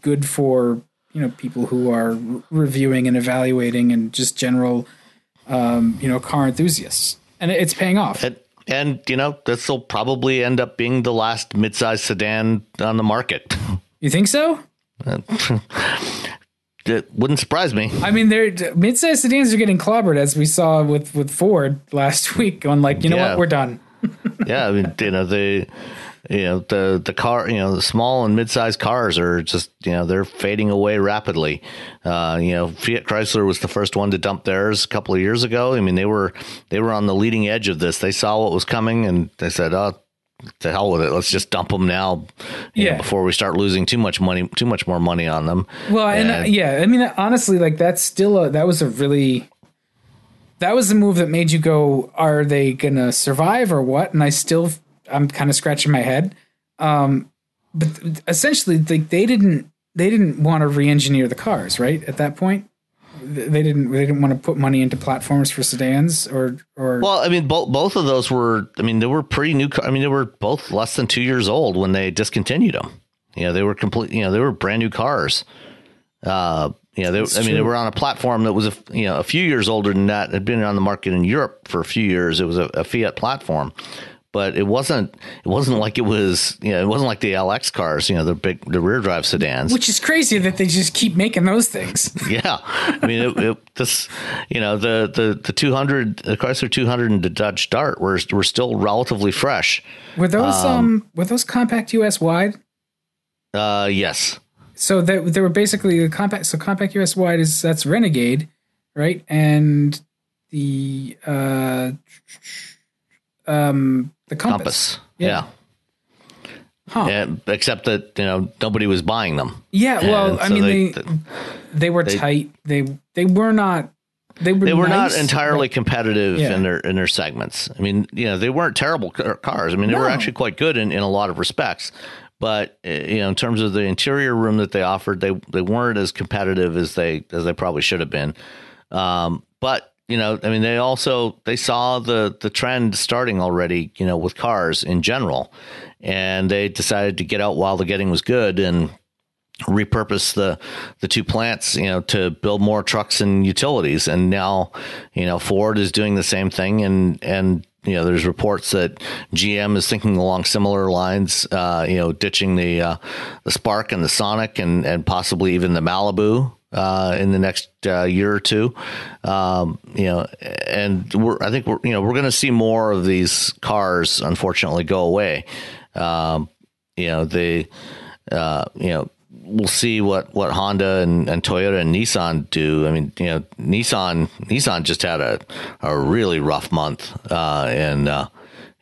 good for you know people who are re- reviewing and evaluating and just general, um, you know, car enthusiasts, and it's paying off.
And, and you know, this will probably end up being the last midsize sedan on the market.
You think so?
it wouldn't surprise me.
I mean, they're midsize sedans are getting clobbered, as we saw with with Ford last week. On like, you know
Yeah.
what, we're done.
yeah, I mean, you know, the you know the the car, you know, the small and mid-sized cars are just you know they're fading away rapidly. Uh, you know, Fiat Chrysler was the first one to dump theirs a couple of years ago. I mean, they were they were on the leading edge of this. They saw what was coming and they said, "Oh, to hell with it. Let's just dump them now, you know,
Yeah.
before we start losing too much money, too much more money on them."
Well, and uh,
And-
yeah, I mean, honestly, like that's still a that was a really that was the move that made you go, are they gonna survive or what? And I still, I'm kind of scratching my head. Um, but essentially, like they didn't they didn't want to re-engineer the cars, right? At that point, they didn't they didn't want to put money into platforms for sedans or or
Well, I mean, both both of those were. I mean, they were pretty new. I mean, they were both less than two years old when they discontinued them. You know, they were complete. You know, they were brand new cars. Uh, you know, they, I mean, they were on a platform that was a you know a few years older than that. Had been on the market in Europe for a few years. It was a, a Fiat platform, but it wasn't. It wasn't like it was. You know, it wasn't like the LX cars. You know, the big the rear drive sedans.
which is crazy that they just keep making those things.
Yeah, I mean, it, it, this, you know, the the the two hundred, the Chrysler two hundred and the Dodge Dart were were still relatively fresh.
Were those um, were those compact US wide?
Uh, yes,
So that they were basically the compact. So compact US wide is that's Renegade, right? And the uh, um, the compass.
Compass. Yeah.
Huh.
Yeah, except that you know nobody was buying them.
Yeah. Well,
And
I
so
mean
they-
they they, were tight. They they were not. They were.
They were
nice,
not entirely
but-
competitive
Yeah.
in their in their segments. I mean, you know, they weren't terrible cars. I mean, they were actually quite good in, in a lot of respects. But uh, you know, in terms of the interior room that they offered, they they weren't as competitive as they as they probably should have been. Um, but you know, I mean, they also they saw the the trend starting already. You know, with cars in general, and they decided to get out while the getting was good and repurpose the the two plants you know to build more trucks and utilities. And now you know Ford is doing the same thing. And and you know there's reports that GM is thinking along similar lines uh, you know ditching the uh, the Spark and the Sonic and and possibly even the Malibu uh, in the next uh, year or two. Um, you know, and we're I think we're you know we're going to see more of these cars unfortunately go away. Um, you know they uh, you know we'll see what, what Honda and, and Toyota and Nissan do. I mean, you know, Nissan Nissan just had a, a really rough month uh, in uh,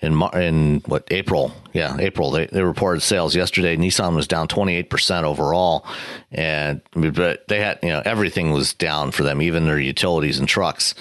in in what April? Yeah, April. They they reported sales yesterday. Nissan was down twenty eight percent overall, and but they had you know everything was down for them, even their utilities and trucks.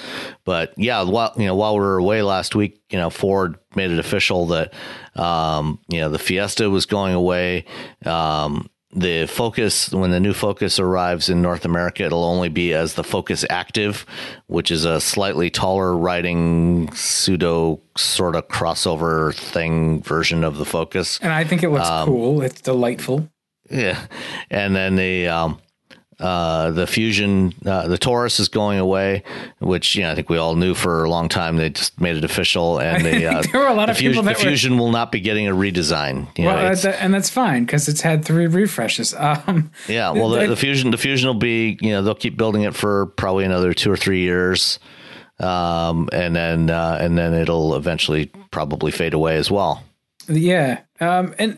But yeah, while you know while we were away last week, you know Ford made it official that um, you know the Fiesta was going away. Um, the Focus, when the new Focus arrives in North America, it'll only be as the Focus Active, which is a slightly taller riding pseudo sort of crossover thing version of the Focus.
And I think it looks um, cool. It's delightful.
Yeah. And then the um, uh, the Fusion, uh, the Taurus is going away, which you know I think we all knew for a long time. They just made it official, and the, uh,
there were a lot of
Fusion,
the
Fusion will not be getting a redesign.
You well, know, and that's fine because it's had three refreshes. Um,
yeah, well, the, the, Fusion, the Fusion will be, you know, they'll keep building it for probably another two or three years, um, and then uh, and then it'll eventually probably fade away as well.
Yeah, um, and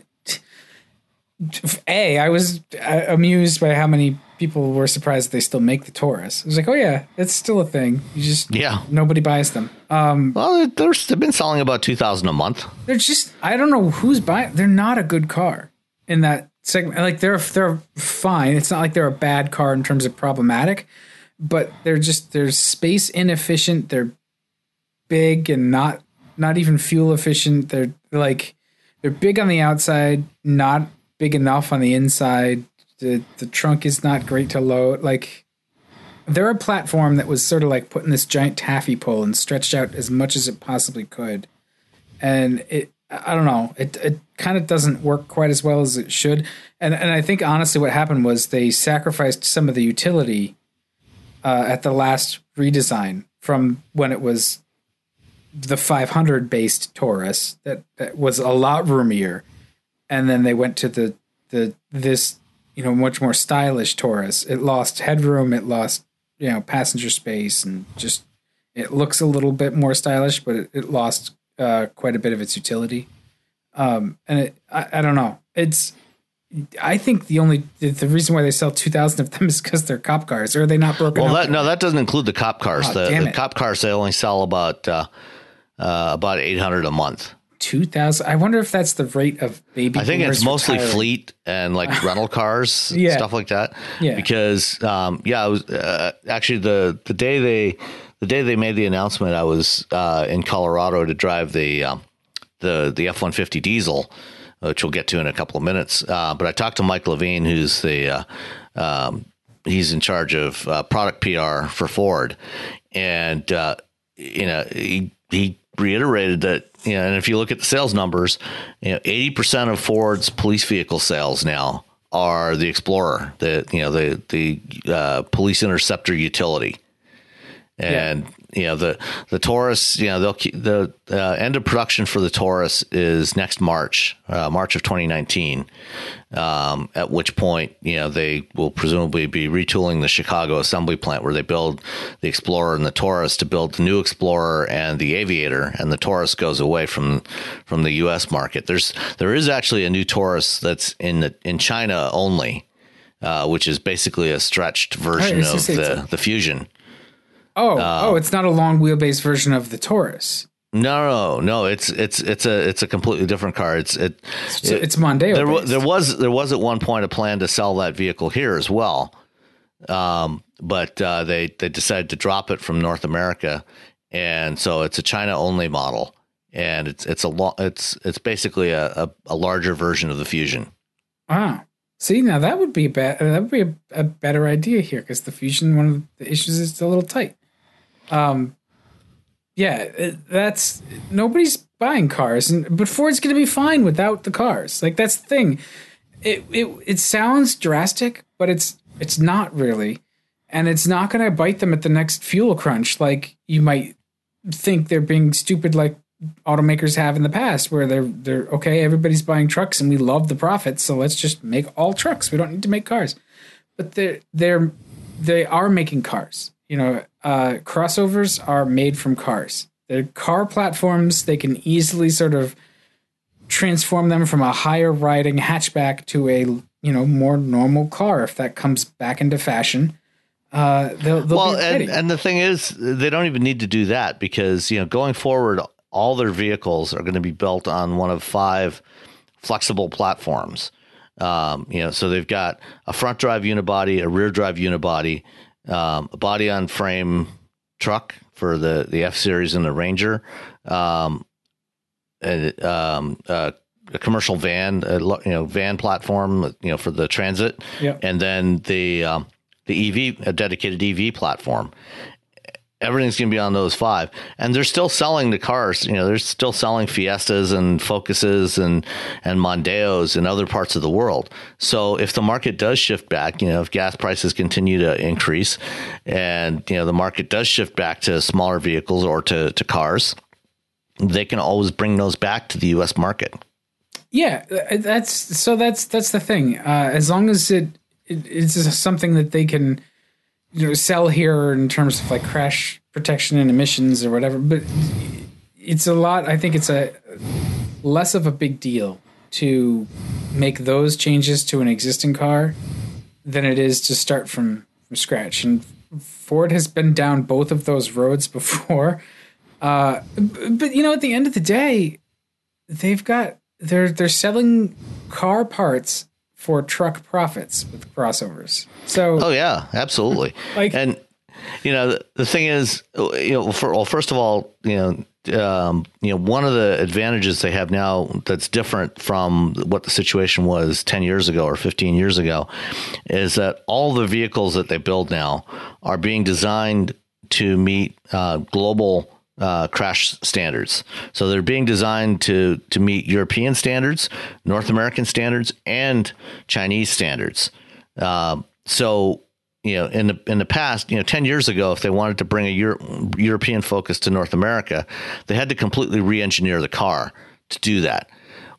a I was uh, amused by how many people were surprised they still make the Taurus. I was like, oh yeah, it's still a thing. You just
yeah,
nobody buys them. Um,
well, they've been selling about two thousand a month.
They're just I don't know who's buying. They're not a good car in that segment. Like they're they're fine. It's not like they're a bad car in terms of problematic, but they're just they're space inefficient. They're big and not not even fuel efficient. They're like they're big on the outside, not big enough on the inside the the trunk is not great to load. Like they're a platform that was sort of like putting this giant taffy pole and stretched out as much as it possibly could, and it I don't know it it kind of doesn't work quite as well as it should. And and I think honestly what happened was they sacrificed some of the utility uh, at the last redesign from when it was the 500 based Taurus that, that was a lot roomier, and then they went to the the this you know much more stylish Taurus. It lost headroom, it lost you know passenger space, and just it looks a little bit more stylish, but it, it lost uh, quite a bit of its utility. Um, and it, I, I don't know. It's I think the only the reason why they sell two thousand of them is because they're cop cars. Or are they not broken?
Well, that, no, that doesn't include the cop cars. Oh, the, the cop cars they only sell about uh, uh, about eight hundred a month
two thousand. I wonder if that's the rate of baby.
I think it's mostly retiring. fleet and like rental cars, yeah. stuff like that.
Yeah,
because um, yeah, I was uh, actually the the day they the day they made the announcement, I was uh, in Colorado to drive the um, the the F one fifty diesel, which we'll get to in a couple of minutes. Uh, but I talked to Mike Levine, who's the uh, um, he's in charge of uh, product PR for Ford, and uh, you know he he reiterated that you know, and if you look at the sales numbers, you know, eighty percent of Ford's police vehicle sales now are the Explorer, the you know the the uh, police interceptor utility, and you know the the Taurus, you know they'll keep, the uh, end of production for the Taurus is next March, uh, March of 2019. Um, at which point, you know they will presumably be retooling the Chicago assembly plant where they build the Explorer and the Taurus to build the new Explorer and the Aviator, and the Taurus goes away from from the U.S. market. There's there is actually a new Taurus that's in the, in China only. Uh, which is basically a stretched version right, of the, the Fusion.
Oh, um, oh, it's not a long wheelbase version of the Taurus.
No, no, no. It's it's it's a it's a completely different car. It's it,
it it's Mondeo.
There, there was there was at one point a plan to sell that vehicle here as well, um, but uh, they they decided to drop it from North America, and so it's a China only model, and it's it's a lo- it's it's basically a, a, a larger version of the Fusion.
Ah, See, now that would be a bad, that would be a, a better idea here because the Fusion, one of the issues is it's a little tight. Um, yeah, that's nobody's buying cars, and but Ford's going to be fine without the cars. Like that's the thing. it it it sounds drastic, but it's it's not really, and it's not going to bite them at the next fuel crunch like you might think they're being stupid like automakers have in the past where they're they're okay everybody's buying trucks and we love the profits so let's just make all trucks we don't need to make cars but they're they're they are making cars you know uh crossovers are made from cars. They're car platforms they can easily sort of transform them from a higher riding hatchback to a you know more normal car if that comes back into fashion. Uh they'll, they'll
well and, and the thing is they don't even need to do that because you know going forward all their vehicles are going to be built on one of five flexible platforms. Um, you know so they've got a front drive unibody a rear drive unibody um, a body on frame truck for the the f series and the ranger um, a, um, a, a commercial van a, you know van platform you know for the transit and then the um, the EV, a dedicated EV platform. Everything's going to be on those five, and they're still selling the cars. You know, they're still selling Fiestas and Focuses and and Mondeos in other parts of the world. So if the market does shift back, you know, if gas prices continue to increase, and you know the market does shift back to smaller vehicles or to to cars, they can always bring those back to the U.S. market.
Yeah, uh, that's so. That's that's the thing. Uh, as long as it, it it's something that they can, you know, sell here in terms of like crash protection and emissions or whatever. But it's a lot. I think it's a less of a big deal to make those changes to an existing car than it is to start from from scratch. And Ford has been down both of those roads before. Uh, but you know, at the end of the day, they've got they're they're selling car parts for truck profits with crossovers. So
Oh yeah, absolutely.
Like-
and you know the, the thing is, you know, for, well, first of all, you know. Um, you know, one of the advantages they have now that's different from what the situation was 10 years ago or 15 years ago is that all the vehicles that they build now are being designed to meet uh, global uh, crash standards. So they're being designed to to meet European standards, North American standards, and Chinese standards. Um, so you know, in the in the past, you know, ten years ago, if they wanted to bring a Euro- European focus to North America, they had to completely re-engineer the car to do that.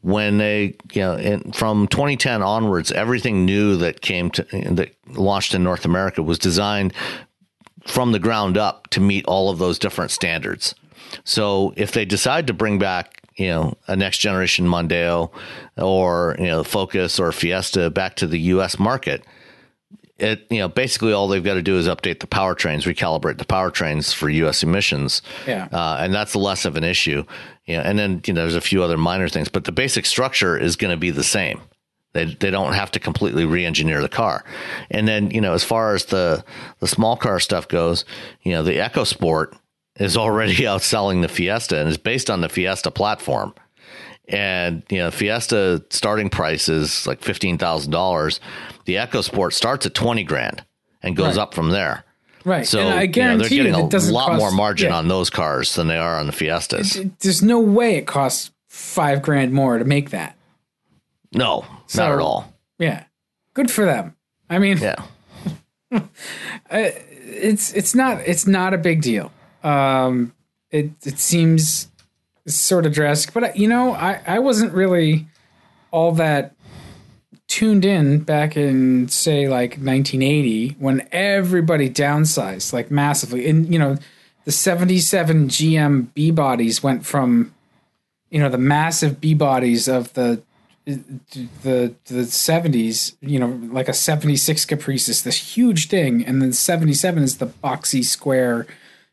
When they, you know, in, from 2010 onwards, everything new that came to that launched in North America was designed from the ground up to meet all of those different standards. So if they decide to bring back, you know, a next generation Mondeo or, you know, Focus or Fiesta back to the US market, it, you know, basically all they've got to do is update the powertrains, recalibrate the powertrains for US emissions.
Yeah.
Uh, and that's less of an issue. You know, and then, you know, there's a few other minor things, but the basic structure is going to be the same. They, they don't have to completely re-engineer the car. And then, you know, as far as the, the small car stuff goes, you know, the EcoSport is already outselling the Fiesta and is based on the Fiesta platform. And, you know, Fiesta starting price is like $15,000. The EcoSport starts at 20 grand and goes
Right.
up from there.
right,
So
and I
you know, they're getting
you,
a lot
cost-
more margin
yeah.
on those cars than they are on the Fiestas.
There's no way it costs five grand more to make that.
No,
So-
not at all.
Yeah, good for them. I mean,
Yeah.
it's it's not it's not a big deal. Um, it it seems sort of drastic, but you know, I I wasn't really all that tuned in back in say like 1980 when everybody downsized like massively, and you know, the 77 GM B bodies went from you know the massive B bodies of the the the 70s you know like a 76 caprice is this huge thing and then 77 is the boxy square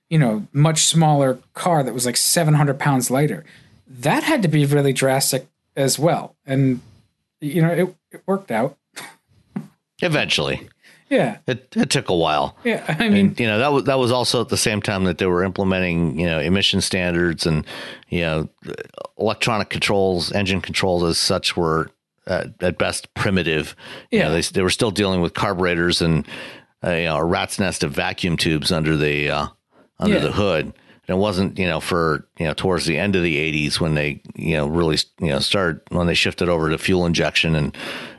you know much smaller car that was like 700 pounds lighter that had to be really drastic as well and you know it, it worked out
Eventually.
Yeah
It, it took a while.
yeah i mean
And, you know that was that was also at the same time that they were implementing you know emission standards and you know electronic controls, engine controls as such were at, at best primitive. You
Yeah.
know, they they were still dealing with carburetors and uh, you know a rat's nest of vacuum tubes under the uh, under
Yeah.
the hood. And it wasn't you know for you know towards the end of the '80s when they you know really you know started when they shifted over to fuel injection and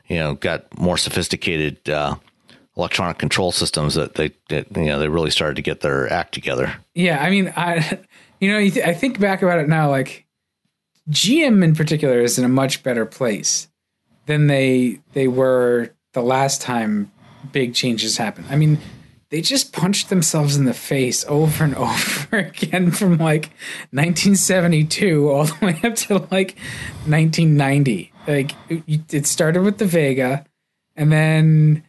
you know got more sophisticated uh, electronic control systems that they that, you know they really started to get their act together.
Yeah, I mean, I you know, I think back about it now, like GM in particular is in a much better place than they they were the last time big changes happened. I mean, they just punched themselves in the face over and over again from like 1972 all the way up to like 1990. Like it started with the Vega, and then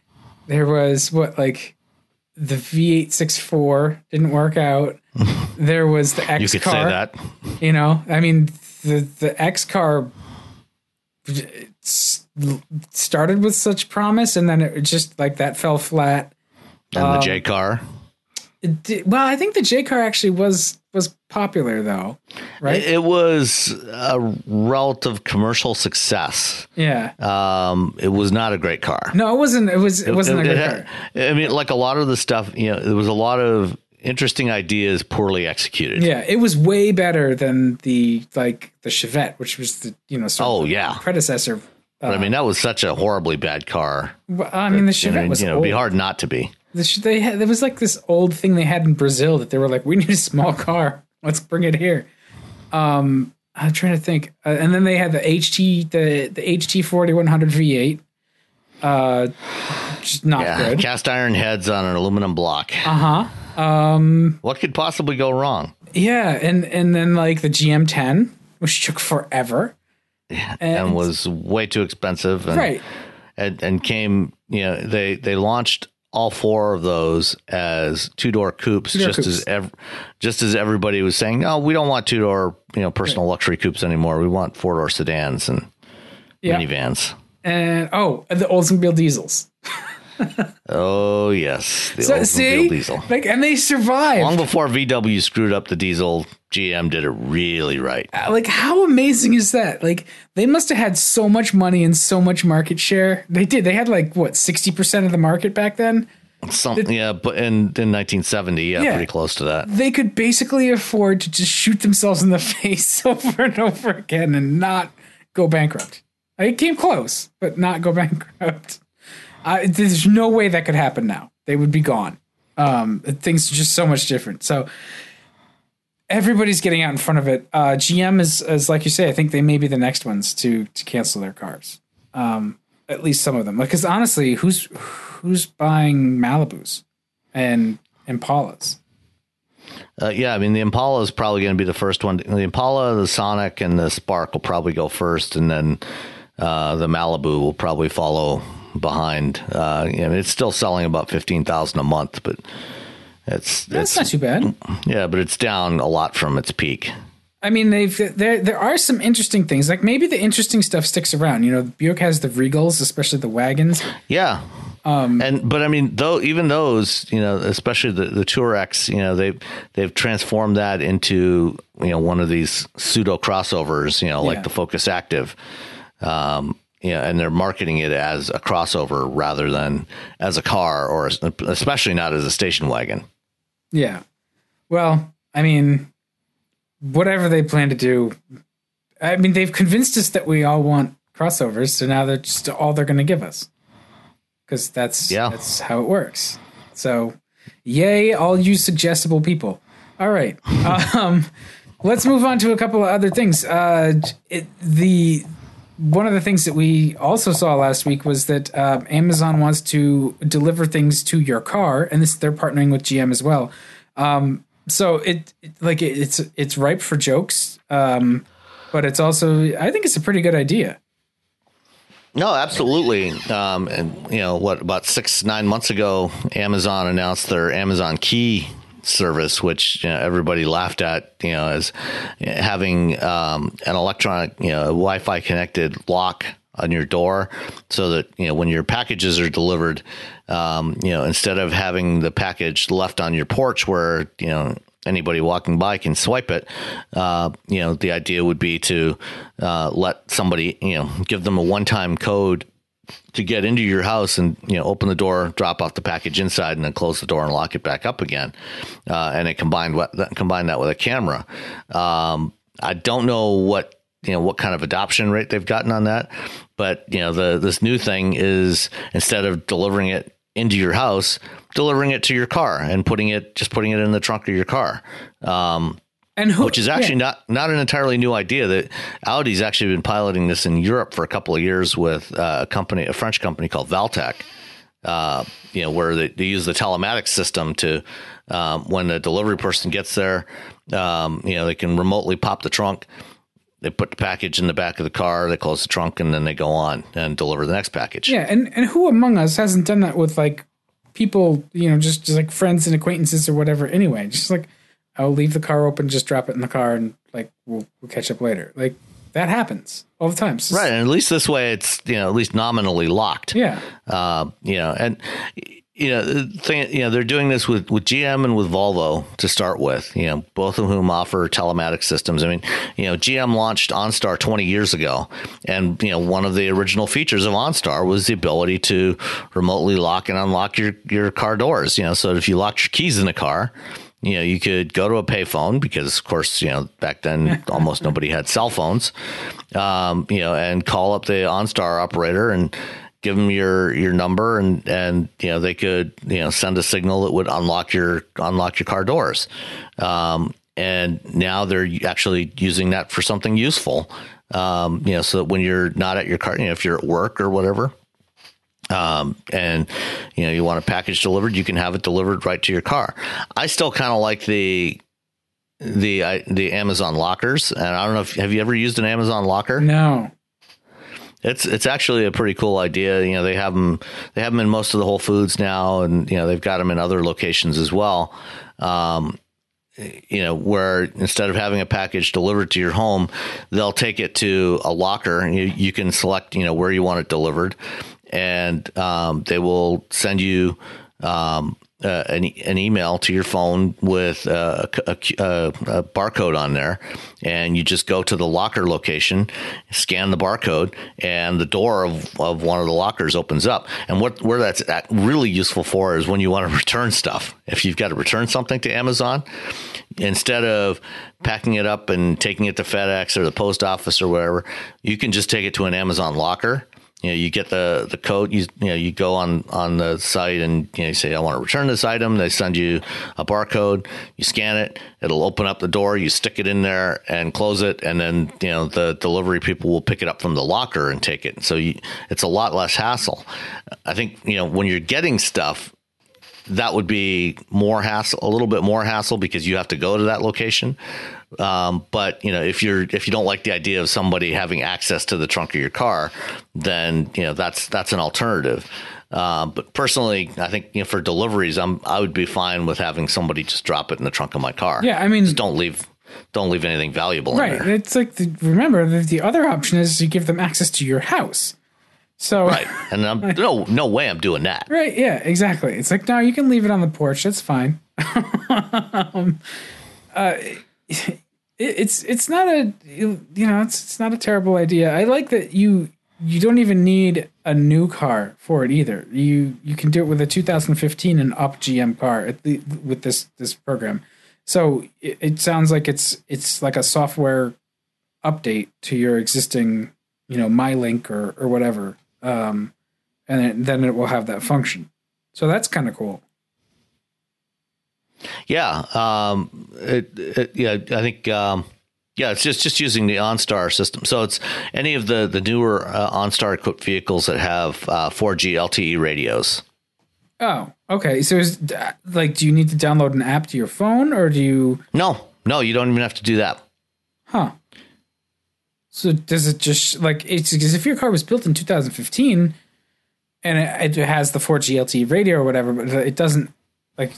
there was what like the V864 didn't work out. there was the X
You could
car.
say that.
You know, I mean, the the X car started with such promise, and then it just like that fell flat.
And
Um,
the J car.
Did, well, I think the J car actually was was popular though, right?
It was a relative commercial success.
yeah.
Um, it was not a great car.
No, it wasn't. It was. It wasn't a good
had-
car.
I mean, like a lot of the stuff, you know, there was a lot of interesting ideas poorly executed.
Yeah, it was way better than the like the Chevette, which was the you know sort
Oh,
of
yeah.
predecessor.
But I mean, that was such a horribly bad car.
Well, I mean, the
I
Chevette
mean,
was
you know, it'd
old.
be hard not to be.
They had, there was like this old thing they had in Brazil that they were like, we need a small car. Let's bring it here. Um, I'm trying to think. Uh, and then they had the HT, the, the HT 4100 V8. Uh, just not
Yeah,
good.
cast iron heads on an aluminum block.
Uh huh. Um,
What could possibly go wrong?
yeah. And, and then like the GM10, which took forever.
And, was way too expensive. And,
Right.
And, and came, you know, they, they launched all four of those as two door coupes,
Two-door
just as ev- just as everybody was saying, no, we don't want two door, you know, personal luxury coupes anymore. We want four door sedans and minivans.
And oh, the Oldsmobile diesels.
Oh yes, the
So, see,
diesel.
like, and they survived.
Long before VW screwed up the diesel, GM did it really right.
Uh, like how amazing is that like they must have had so much money and so much market share they did they had like what 60% of the market back then
Some, yeah, but in, in 1970, yeah,
Yeah.
pretty close to that.
they could basically afford to just shoot themselves in the face over and over again and not go bankrupt it came close but not go bankrupt I, there's no way that could happen now they would be gone um, things are just so much different so everybody's getting out in front of it. Uh, GM is, is like you say. I think they may be the next ones to to cancel their cars. Um, at least some of them. Because honestly, who's who's buying Malibus and Impalas?
Uh, yeah, I mean the Impala is probably going to be the first one. The Impala, the Sonic, and the Spark will probably go first, and then uh, the Malibu will probably follow behind. Uh, you know, it's still selling about fifteen thousand a month, but it's
That's
it's
not too bad.
yeah, but it's down a lot from its peak.
I mean, they've there there are some interesting things. Like maybe the interesting stuff sticks around. You know, Buick has the Regals, especially the wagons.
Yeah. and but I mean though even those you know especially the the TourX you know they've they've transformed that into you know one of these pseudo crossovers you know like
Yeah.
the Focus Active um you know, and they're marketing it as a crossover rather than as a car or especially not as a station wagon.
Yeah. Well, I mean, whatever they plan to do, I mean, they've convinced us that we all want crossovers, so now they're just all they're going to give us, because that's
Yeah.
that's how it works. So, yay, all you suggestible people. All right, um, let's move on to a couple of other things. Uh, it, the one of the things that we also saw last week was that uh, Amazon wants to deliver things to your car, and this they're partnering with GM as well. Um, so it, it like it, it's it's ripe for jokes, um, but it's also I think it's a pretty good idea.
No, absolutely. Um, and you know what? About six nine months ago, Amazon announced their Amazon Key service, which you know, everybody laughed at. You know, as having um, an electronic, you know, Wi-Fi connected lock on your door, so that you know when your packages are delivered, um, you know, instead of having the package left on your porch where you know anybody walking by can swipe it. Uh, you know, the idea would be to uh, let somebody, you know, give them a one-time code to get into your house and you know open the door, drop off the package inside, and then close the door and lock it back up again. Uh, and it combined what combine that with a camera. Um, I don't know what you know what kind of adoption rate they've gotten on that. But you know the this new thing is instead of delivering it into your house, delivering it to your car and putting it just putting it in the trunk of your car. Um,
And who,
which is actually
yeah.
not not an entirely new idea. That Audi's actually been piloting this in Europe for a couple of years with uh, a company, a French company called Valtech. Uh, you know, where they, they use the telematics system to um, when the delivery person gets there, um, you know, they can remotely pop the trunk. They put the package in the back of the car. They close the trunk, and then they go on and deliver the next package.
Yeah, and and who among us hasn't done that with like people, you know, just, just like friends and acquaintances or whatever anyway. Just like I'll leave the car open, just drop it in the car and like we'll we'll catch up later. Like that happens all the time.
Right, and at least this way, it's you know at least nominally locked.
Yeah.
uh, you know, and you know, thing, you know, they're doing this with with GM and with Volvo to start with. You know, both of whom offer telematics systems. I mean, you know, GM launched OnStar 20 years ago, and you know, one of the original features of OnStar was the ability to remotely lock and unlock your your car doors. You know, so if you locked your keys in the car. You know, you could go to a payphone because, of course, you know, back then almost nobody had cell phones. Um, you know, and call up the OnStar operator and give them your your number and and you know they could you know send a signal that would unlock your unlock your car doors um, and now they're actually using that for something useful um, you know so that when you're not at your car you know if you're at work or whatever um, and you know you want a package delivered you can have it delivered right to your car i still kind of like the the I, the amazon lockers and i don't know if have you ever used an amazon locker
No.
it's it's actually a pretty cool idea. You know, they have them they have them in most of the Whole Foods now, and you know they've got them in other locations as well. Um, you know, where instead of having a package delivered to your home, they'll take it to a locker, and you, you can select you know where you want it delivered, and um, they will send you. Um, uh, an, an email to your phone with uh, a, a, a barcode on there, and you just go to the locker location, scan the barcode, and the door of, of one of the lockers opens up. And what where that's really useful for is when you want to return stuff. If you've got to return something to Amazon, instead of packing it up and taking it to FedEx or the post office or wherever, you can just take it to an Amazon locker you know, you get the the code. You you know, you go on on the site and you, know, you say, "I want to return this item." They send you a barcode. You scan it. It'll open up the door. You stick it in there and close it, and then you know the delivery people will pick it up from the locker and take it. So you, it's a lot less hassle. I think you know when you're getting stuff, that would be more hassle, a little bit more hassle because you have to go to that location. Um, but you know, if you're if you don't like the idea of somebody having access to the trunk of your car, then you know that's that's an alternative. Um, but personally, I think you know, for deliveries, I'm I would be fine with having somebody just drop it in the trunk of my car.
Yeah, I mean-
just don't leave don't leave anything valuable in
Right. It's like the, remember the, the other option is you give them access to your house. So
Right, and I'm no no way I'm doing that.
Right. Yeah. Exactly. It's like no, you can leave it on the porch. That's fine. um, uh, it's it's not a you know it's it's not a terrible idea. I like that you you don't even need a new car for it either. You you can do it with a 2015 and up GM car the, with this this program. So it, it sounds like it's it's like a software update to your existing you know MyLink or or whatever. Um, and then it will have that function. So that's kind of cool.
Yeah, um, it, it, yeah, I think um, yeah, it's just just using the OnStar system. So it's any of the the newer uh, OnStar equipped vehicles that have uh, 4G LTE radios.
Oh, okay. So is like, do you need to download an app to your phone, or do you?
No, no, you don't even have to do that.
Huh. So does it just like it's because if your car was built in 2015 and it, it has the 4G LTE radio or whatever, but it doesn't like.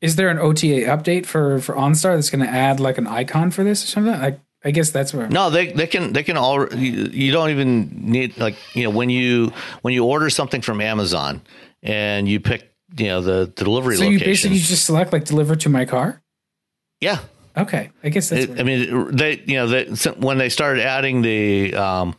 Is there an OTA update for for OnStar that's going to add like an icon for this or something? Like, I guess that's where.
No, they they can they can all you, you don't even need like you know when you when you order something from Amazon and you pick you know the, the delivery
so you basically just select like deliver to my car.
yeah,
Okay, I guess that's.
It- I mean, they you know they, when they started adding the um,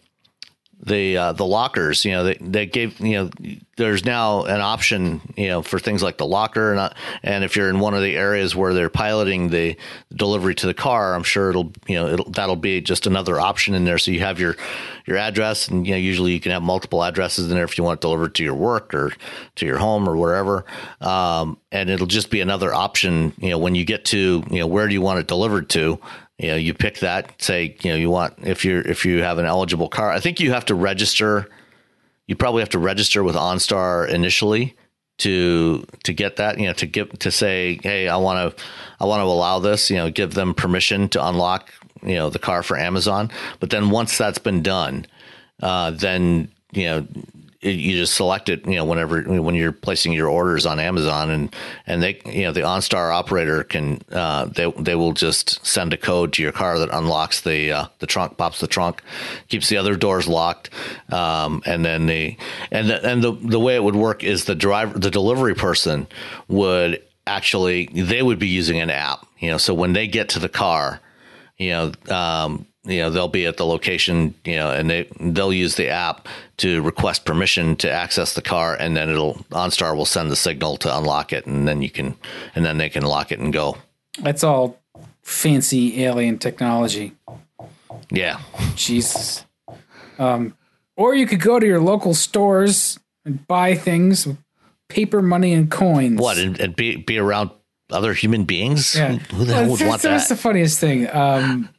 the uh, the lockers. You know, they they gave you know there's now an option you know for things like the locker and uh, and if you're in one of the areas where they're piloting the delivery to the car, I'm sure it'll you know it'll, that'll be just another option in there. So you have your your address, and you know usually you can have multiple addresses in there if you want it delivered to your work or to your home or wherever. Um, and it'll just be another option. You know, when you get to you know where do you want it delivered to you know you pick that say you know you want if you're if you have an eligible car i think you have to register you probably have to register with onstar initially to to get that you know to give to say hey i want to i want to allow this you know give them permission to unlock you know the car for amazon. But then once that's been done uh, then you know you just select it, you know, whenever when you're placing your orders on Amazon, and and they, you know, the OnStar operator can uh, they they will just send a code to your car that unlocks the uh, the trunk, pops the trunk, keeps the other doors locked, um, and then the and the, and the the way it would work is the driver, the delivery person would actually they would be using an app, you know, so when they get to the car, you know. Um, you know they'll be at the location you know and they they'll use the app to request permission to access the car and then it'll onstar will send the signal to unlock it and then you can and then they can lock it and go
That's all fancy alien technology.
yeah
Jesus. Um, or you could go to your local stores and buy things with paper money and coins.
what and, and be be around other human beings
Yeah.
who the hell would
that's,
want
that's
that
the funniest thing. Um,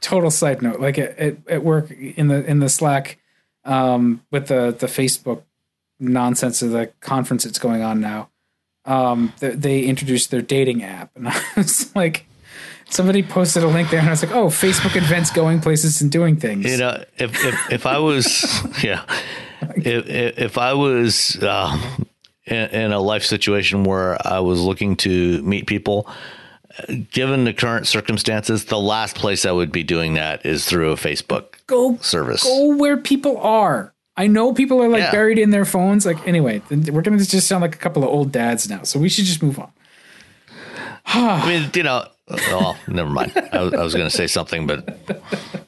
total side note, like at, at, at work in the in the Slack um, with the the Facebook nonsense of the conference that's going on now. Um, they, they introduced their dating app, and I was like, somebody posted a link there, and I was like, oh, Facebook events, going places, and doing things.
you know if if, if i was yeah if, if i was um, in, in a life situation where i was looking to meet people given the current circumstances the last place i would be doing that is through a facebook
go
service
go where people are. I know people are like
Yeah.
buried in their phones. Like anyway, we're gonna just sound like a couple of old dads now, so we should just move on.
I mean, you know, well, never mind. I was, I was going to say something, but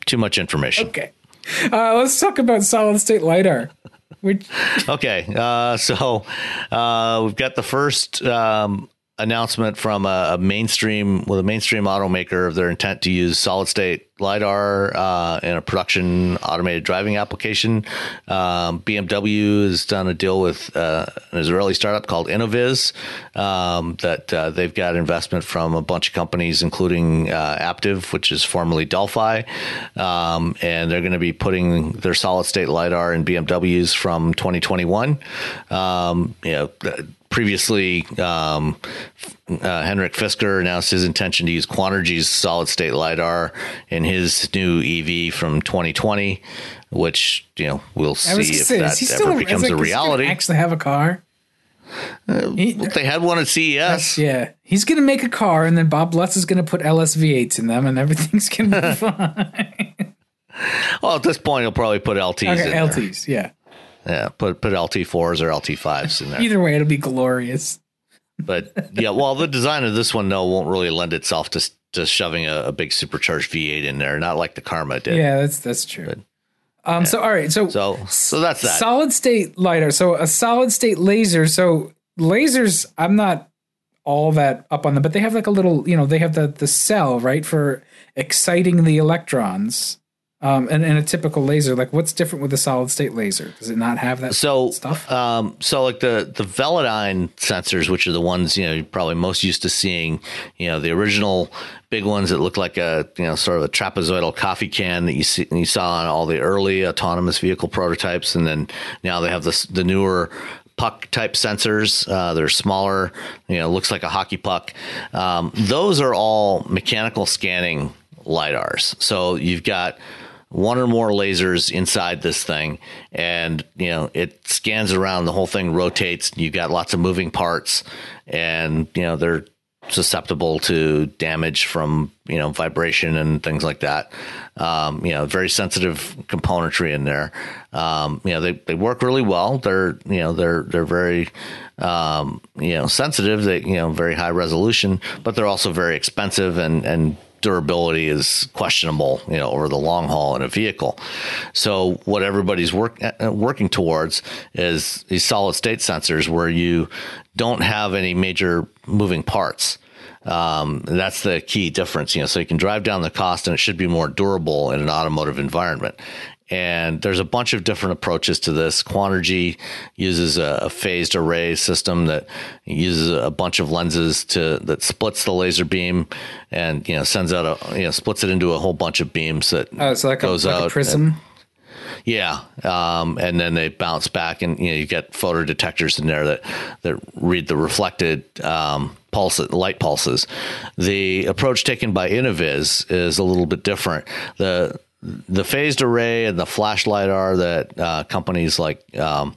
too much information.
Okay, uh, let's talk about solid state lidar. Which
Okay, uh, so uh, we've got the first um, announcement from a, a mainstream with a mainstream automaker of their intent to use solid state lidar uh, in a production automated driving application. Um, BMW has done a deal with uh, an Israeli startup called Innoviz um, that uh, they've got investment from a bunch of companies, including uh, Aptiv, which is formerly Delphi, um, and they're going to be putting their solid state lidar in BMWs from 2021. Um, you know. th- Previously, um, uh, Henrik Fisker announced his intention to use Quanergy's solid state lidar in his new EV from 2020, which you know we'll see if
say,
that ever becomes a
like, he
reality.
Actually, have a car. He-
they had one at CES.
yeah, he's gonna make a car, and then Bob Lutz is gonna put LSV8s in them, and everything's gonna be fine.
Well, at this point, he'll probably put LTs in
okay,
there.
LTs, yeah.
Yeah, put put LT4s or LT5s in there.
Either way, it'll be glorious.
But yeah, well, the design of this one though won't really lend itself to to shoving a, a big supercharged V8 in there, not like the Karma did.
Yeah, that's that's true. Um, so all right, so
So so that's that.
solid state lidar. So a solid state laser. So lasers, I'm not all that up on them, but they have like a little, you know, they have the the cell right for exciting the electrons. Um, and, and a typical laser, like what's different with a solid state laser? Does it not have that
so
stuff?
um so like the the Velodyne sensors which are the ones you know you're probably most used to seeing you know the original big ones that look like a you know sort of a trapezoidal coffee can that you see you saw on all the early autonomous vehicle prototypes and then now they have this the newer puck type sensors uh, they're smaller you know looks like a hockey puck um, those are all mechanical scanning lidars so you've got one or more lasers inside this thing. And you know it scans around the whole thing rotates you got lots of moving parts and you know they're susceptible to damage from you know vibration and things like that. Um, you know very sensitive componentry in there. Um, you know they, they work really well. They're you know they're they're very um, you know sensitive. They you know very high resolution but they're also very expensive and and durability is questionable, you know, over the long haul in a vehicle. So what everybody's work, uh, working towards is these solid state sensors where you don't have any major moving parts. Um, that's the key difference, you know, so you can drive down the cost and it should be more durable in an automotive environment. And there's a bunch of different approaches to this. Quanergy uses a, a, phased array system that uses a bunch of lenses to that splits the laser beam and you know sends out a you know splits it into a whole bunch of beams that
oh, so like goes a, like out a prism. And,
yeah, um, and then they bounce back, and you know you get photo detectors in there that that read the reflected um, pulse light pulses. The approach taken by Innoviz is a little bit different. the The phased array and the flash lidar that uh, companies like um,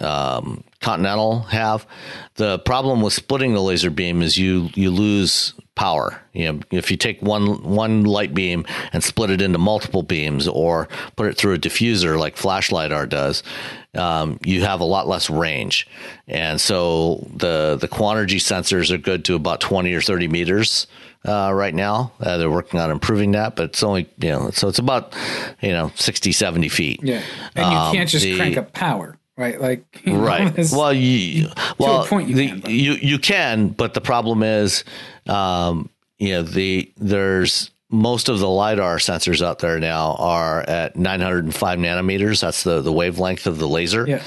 um, Continental have. The problem with splitting the laser beam is you you lose power. You know, if you take one one light beam and split it into multiple beams, or put it through a diffuser like flash lidar does, um, you have a lot less range. And so the the Quanergy sensors are good to about twenty or thirty meters. Uh, right now. Uh, they're working on improving that, but it's only, you know, so it's about, you know, 60, 70 feet.
Yeah. And you um, can't just the, crank up power right? Like
right. Know, well, you well point you, the, can, you you can, but the problem is, um, you know, the there's most of the lidar sensors out there now are at 905 nanometers. That's the the wavelength of the laser.
Yeah.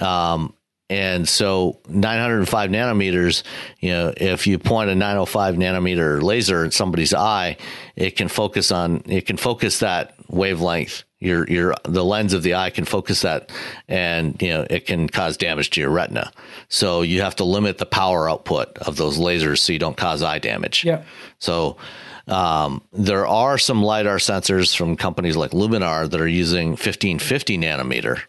Um, and so 905 nanometers, you know, if you point a 905 nanometer laser at somebody's eye, it can focus on, it can focus that wavelength. Your your the lens of the eye can focus that and you know it can cause damage to your retina. So you have to limit the power output of those lasers so you don't cause eye damage.
Yeah.
So um, there are some lidar sensors from companies like luminar that are using 1550 nanometer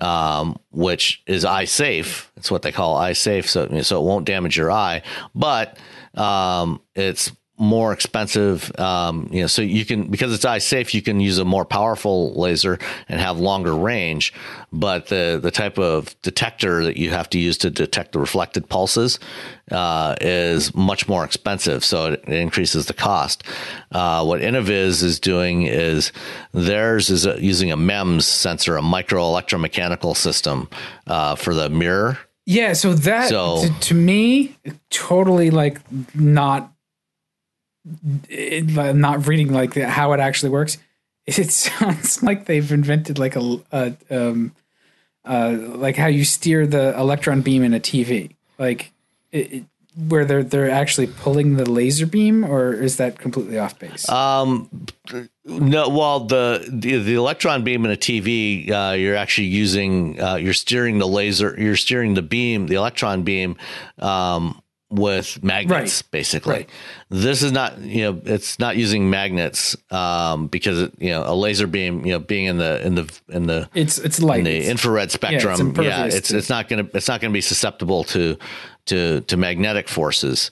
um, which is eye safe it's what they call eye safe so so it won't damage your eye but um, it's more expensive. Um, you know, so you can because it's eye safe, you can use a more powerful laser and have longer range. But the the type of detector that you have to use to detect the reflected pulses uh, is much more expensive, so it, increases the cost. Uh, what Innoviz is doing is theirs is a, using a MEMS sensor, a micro electromechanical system uh, for the mirror.
Yeah, so that so, to, to me, totally like not it, not reading like how it actually works, it sounds like they've invented like a, a um, uh, like how you steer the electron beam in a TV, like it, it, where they're they're actually pulling the laser beam, or is that completely off base?
Um, no. Well, the the, the electron beam in a TV, uh, you're actually using uh, you're steering the laser, you're steering the beam, the electron beam. Um, with magnets right. basically right. this is not you know it's not using magnets um, because you know a laser beam you know being in the in the in the
it's it's light
in the infrared spectrum yeah, yeah it's it's not gonna it's not gonna be susceptible to to to magnetic forces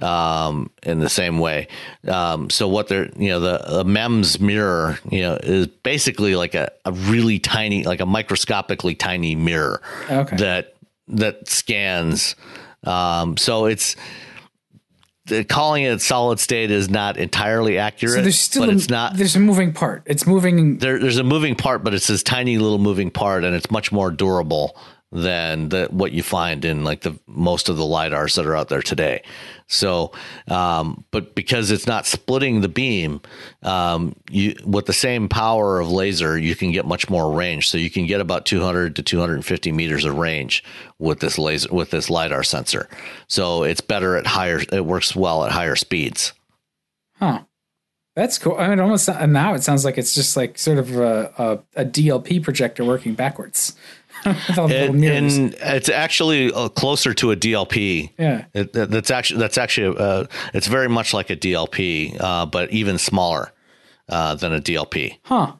um, in the same way. Um, so what they're, you know, the, the, MEMS mirror, you know, is basically like a, a really tiny, like a microscopically tiny mirror
okay.
that, that scans, um, so it's calling it solid state is not entirely accurate. So there's still, a, it's not.
There's a moving part. It's moving.
There, there's a moving part, but it's this tiny little moving part, and it's much more durable than the, what you find in like the most of the lidars that are out there today. So, um, but because it's not splitting the beam, um, you with the same power of laser, you can get much more range. So you can get about 200 to 250 meters of range with this laser with this lidar sensor. So it's better at higher. It works well at higher speeds.
Huh. That's cool. I mean, almost now it sounds like it's just like sort of a, a, a DLP projector working backwards.
it, and it's actually uh, closer to a DLP.
Yeah,
it, that's actually that's actually uh, it's very much like a DLP, uh, but even smaller uh, than a DLP.
Huh.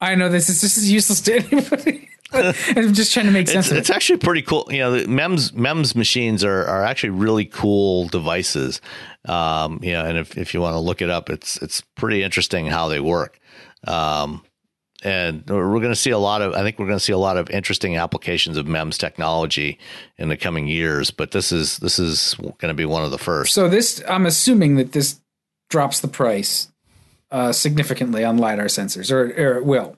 I know this is this is useless to anybody. I'm just trying to make sense.
It's, of it. it's actually pretty cool. You know, the MEMS MEMS machines are are actually really cool devices. Um, you know, and if if you want to look it up, it's it's pretty interesting how they work. Um, and we're going to see a lot of i think we're going to see a lot of interesting applications of mems technology in the coming years but this is this is going to be one of the first
so this i'm assuming that this drops the price uh, significantly on lidar sensors, or, or it will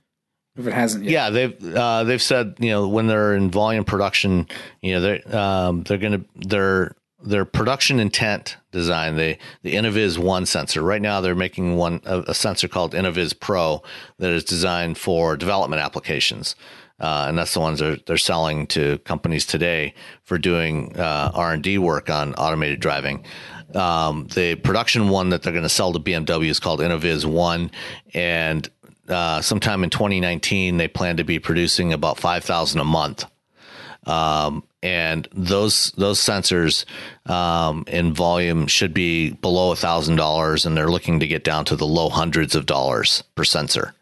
if it hasn't yet.
Yeah, they've uh, they've said you know when they're in volume production, you know they're um, they're going to their their production intent design the the Innoviz One sensor. Right now, they're making one a, a sensor called Innoviz Pro that is designed for development applications. Uh, and that's the ones they're, they're selling to companies today for doing uh, R&D work on automated driving. Um, the production one that they're going to sell to BMW is called Innoviz One, and uh, sometime in 2019 they plan to be producing about 5,000 a month. Um, and those those sensors um, in volume should be below a thousand dollars, and they're looking to get down to the low hundreds of dollars per sensor.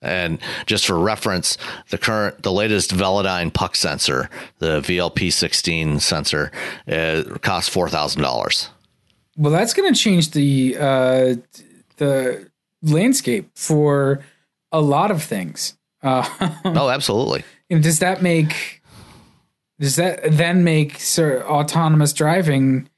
And just for reference, the current, the latest Velodyne puck sensor, the VLP16 sensor, uh, costs four thousand dollars.
Well, that's going to change the uh, the landscape for a lot of things. Uh,
oh, absolutely.
does that make does that then make sir, autonomous driving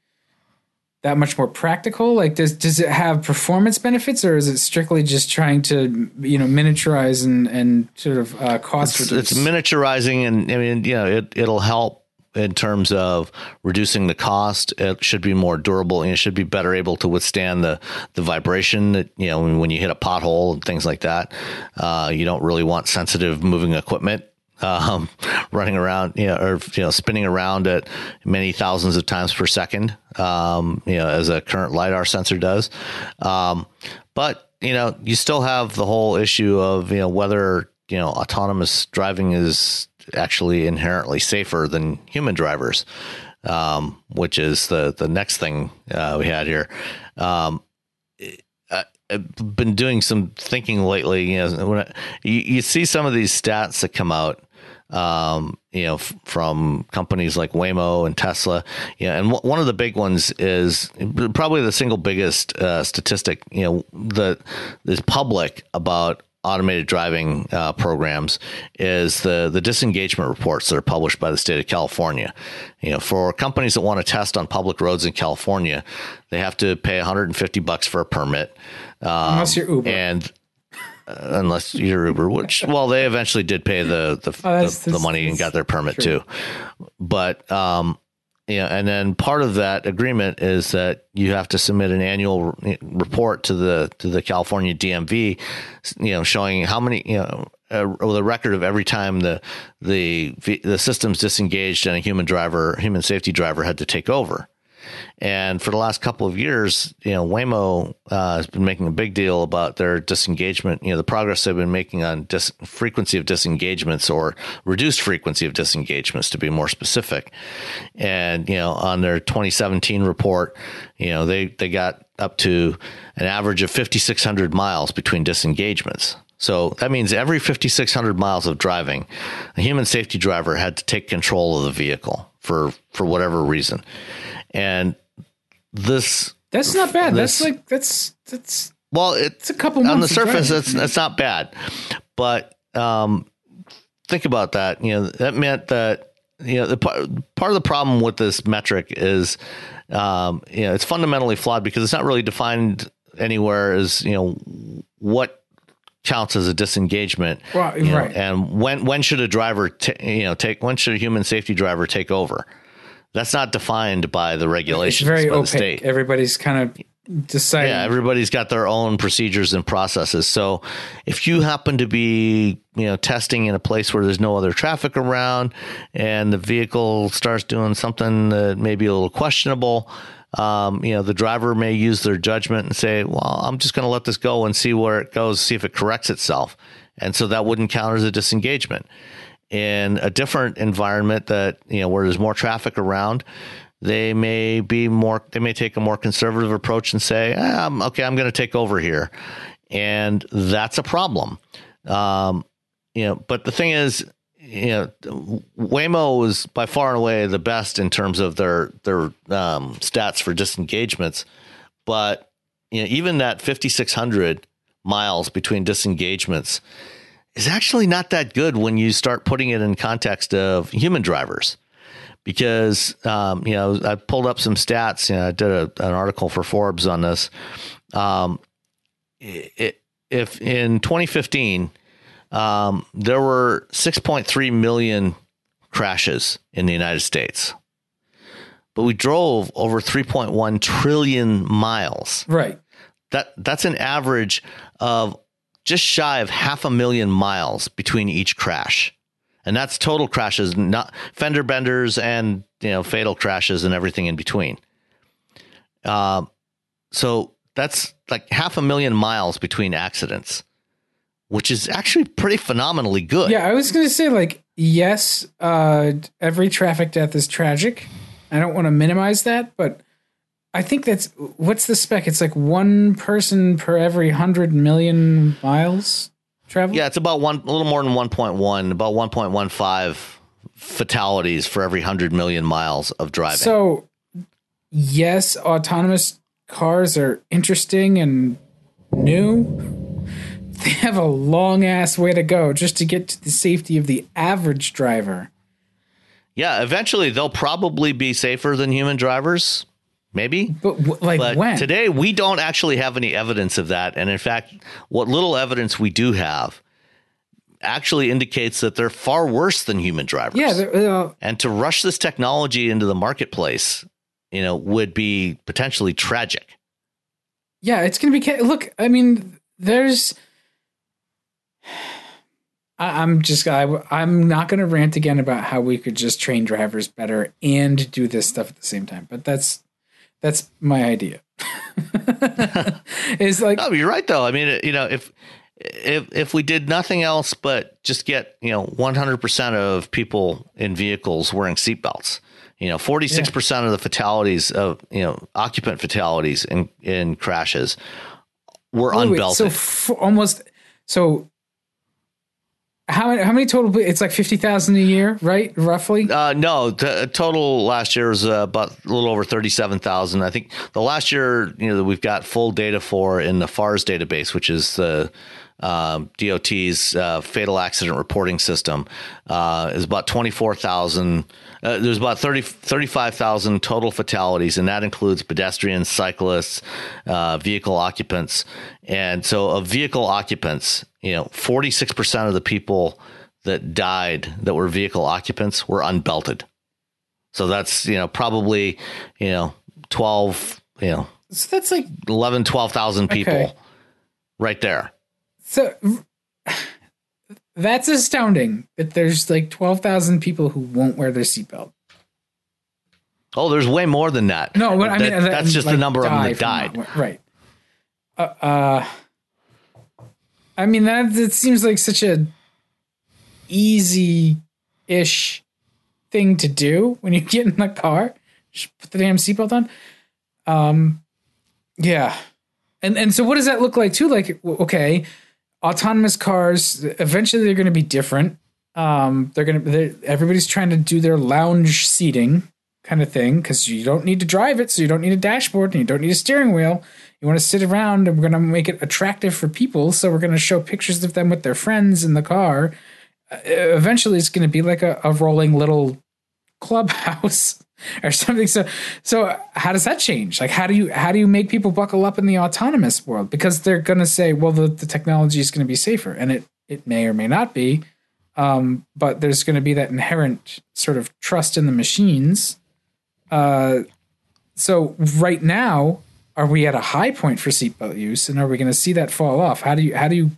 that much more practical? Like, does does it have performance benefits, or is it strictly just trying to you know miniaturize and and sort of uh, cost
it's? It's miniaturizing, and I mean, you know, it it'll help in terms of reducing the cost. It should be more durable and it should be better able to withstand the, the vibration that, you know, when, when you hit a pothole and things like that. Uh, you don't really want sensitive moving equipment. Um, running around, you know, or you know, spinning around at many thousands of times per second, um, you know, as a current lidar sensor does. Um, but you know, you still have the whole issue of you know whether you know autonomous driving is actually inherently safer than human drivers, um, which is the the next thing uh, we had here. Um, been doing some thinking lately. You know, when I, you, you see some of these stats that come out, um, you know, f- from companies like Waymo and Tesla. Yeah, and w- one of the big ones is probably the single biggest uh, statistic. You know, that is public about automated driving uh, programs is the the disengagement reports that are published by the state of California. You know, for companies that want to test on public roads in California, they have to pay 150 bucks for a permit.
Um, unless you're Uber,
and uh, unless you're Uber, which well, they eventually did pay the the, oh, that's, the, that's, the money and got their permit true. too. But um, yeah, and then part of that agreement is that you have to submit an annual report to the to the California DMV, you know, showing how many you know uh, with a record of every time the the the system's disengaged and a human driver, human safety driver had to take over. And for the last couple of years, you know, Waymo uh, has been making a big deal about their disengagement, you know, the progress they've been making on dis- frequency of disengagements or reduced frequency of disengagements to be more specific. And, you know, on their 2017 report, you know, they, they got up to an average of 5,600 miles between disengagements. So that means every 5,600 miles of driving, a human safety driver had to take control of the vehicle for, for whatever reason. And this
that's not bad. This, that's like that's that's
well, it's
a couple
on the surface. That's that's not bad, but um, think about that. You know, that meant that you know the part, part of the problem with this metric is um, you know it's fundamentally flawed because it's not really defined anywhere as you know what counts as a disengagement.
Well,
you know,
right.
And when when should a driver t- you know take when should a human safety driver take over? That's not defined by the regulations.
It's very opaque.
State.
Everybody's kind of deciding.
Yeah, everybody's got their own procedures and processes. So if you happen to be, you know, testing in a place where there's no other traffic around and the vehicle starts doing something that may be a little questionable, um, you know, the driver may use their judgment and say, well, I'm just going to let this go and see where it goes, see if it corrects itself. And so that wouldn't count as a disengagement in a different environment that you know where there's more traffic around they may be more they may take a more conservative approach and say ah, okay i'm going to take over here. And that's a problem. Um, you know but the thing is you know waymo is by far and away the best in terms of their their um, stats for disengagements. But you know even that 5600 miles between disengagements is actually not that good when you start putting it in context of human drivers because um, you know I pulled up some stats. You know, I did a, an article for Forbes on this. Um, it, if in 2015 um, there were 6.3 million crashes in the United States, but we drove over 3.1 trillion miles.
Right.
That that's an average of just shy of half a million miles between each crash and that's total crashes, not fender benders and you know fatal crashes and everything in between. Uh, so that's like half a million miles between accidents, which is actually pretty phenomenally good.
Yeah, I was going to say like yes, uh, every traffic death is tragic. I don't want to minimize that, but I think that's what's the spec? It's like one person per every hundred million miles travel?
Yeah, it's about one, a little more than 1.1, about 1.15 fatalities for every 100 million miles of driving.
So, yes, autonomous cars are interesting and new. They have a long ass way to go just to get to the safety of the average driver.
Yeah, eventually they'll probably be safer than human drivers maybe.
But like
but
when?
Today we don't actually have any evidence of that, and in fact, what little evidence we do have actually indicates that they're far worse than human drivers.
Yeah, uh,
and to rush this technology into the marketplace, you know, would be potentially tragic.
Yeah, it's going to be. Look, I mean, there's. I, I'm just I, I'm not going to rant again about how we could just train drivers better and do this stuff at the same time. But that's that's my idea. Is like
No, you're right though. I mean, you know, if if if we did nothing else but just get, you know, 100% of people in vehicles wearing seatbelts, you know, 46% yeah. of the fatalities of, you know, occupant fatalities in in crashes were unbelted.
Wait, so f- almost so how many? How many total? It's like fifty thousand a year, right? Roughly.
Uh, no, the total last year was uh, about a little over thirty-seven thousand. I think the last year, you know, that we've got full data for in the FARS database, which is the um, DOT's uh, fatal accident reporting system, uh, is about twenty-four thousand. Uh, there's about 30, 35,000 total fatalities, and that includes pedestrians, cyclists, uh, vehicle occupants. And so, of vehicle occupants, you know, 46% of the people that died that were vehicle occupants were unbelted. So that's, you know, probably, you know, 12, you know,
so that's like
11, 12,000 people okay. right there.
So that's astounding that there's like 12,000 people who won't wear their seatbelt.
Oh, there's way more than that.
No, but I mean,
that, that's just like the number of them that died.
Not, right. Uh, uh, I mean, that it seems like such a easy ish thing to do when you get in the car. Just put the damn seatbelt on. Um, yeah. And, and so what does that look like too? Like, okay, autonomous cars eventually they're going to be different. Um, they're going to everybody's trying to do their lounge seating kind of thing because you don't need to drive it so you don't need a dashboard and you don't need a steering wheel. You want to sit around and we're going to make it attractive for people so we're going to show pictures of them with their friends in the car. Uh, eventually it's going to be like a, a rolling little clubhouse or something. So so how does that change? Like how do you how do you make people buckle up in the autonomous world? Because they're gonna say, well, the, the technology is gonna be safer. And it it may or may not be. Um, but there's gonna be that inherent sort of trust in the machines. Uh so right now, are we at a high point for seatbelt use and are we gonna see that fall off? How do you how do you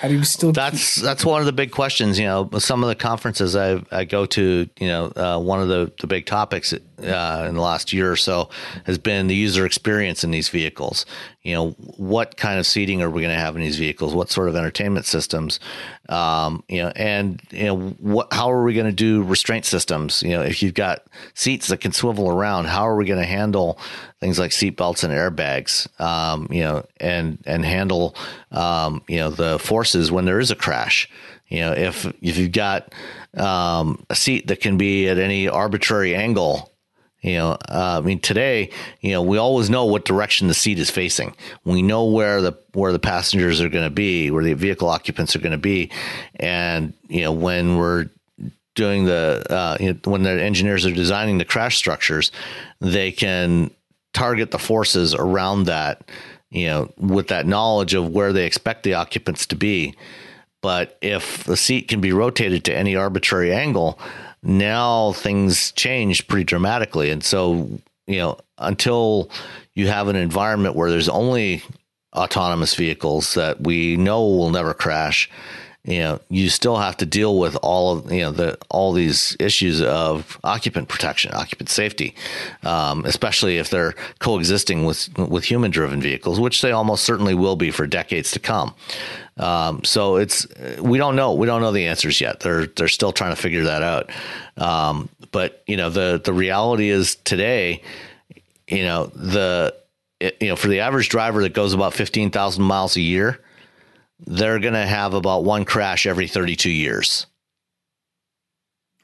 how do you still?
That's keep- that's one of the big questions. You know, some of the conferences I, I go to, you know, uh, one of the, the big topics uh, in the last year or so has been the user experience in these vehicles. You know, what kind of seating are we going to have in these vehicles? What sort of entertainment systems? Um, you know, and you know, what? How are we going to do restraint systems? You know, if you've got seats that can swivel around, how are we going to handle things like seatbelts and airbags? Um, you know, and and handle um, you know the forces when there is a crash. You know, if if you've got um, a seat that can be at any arbitrary angle you know, uh, I mean, today, you know, we always know what direction the seat is facing. We know where the where the passengers are going to be, where the vehicle occupants are going to be, and you know, when we're doing the uh, you know, when the engineers are designing the crash structures, they can target the forces around that, you know, with that knowledge of where they expect the occupants to be. But if the seat can be rotated to any arbitrary angle, now things change pretty dramatically. And so, you know, until you have an environment where there's only autonomous vehicles that we know will never crash, you know, you still have to deal with all of you know the all these issues of occupant protection, occupant safety, um, especially if they're coexisting with with human driven vehicles, which they almost certainly will be for decades to come. Um, so it's we don't know we don't know the answers yet. They're they're still trying to figure that out. Um, but you know the the reality is today, you know the it, you know for the average driver that goes about fifteen thousand miles a year they're going to have about one crash every 32 years.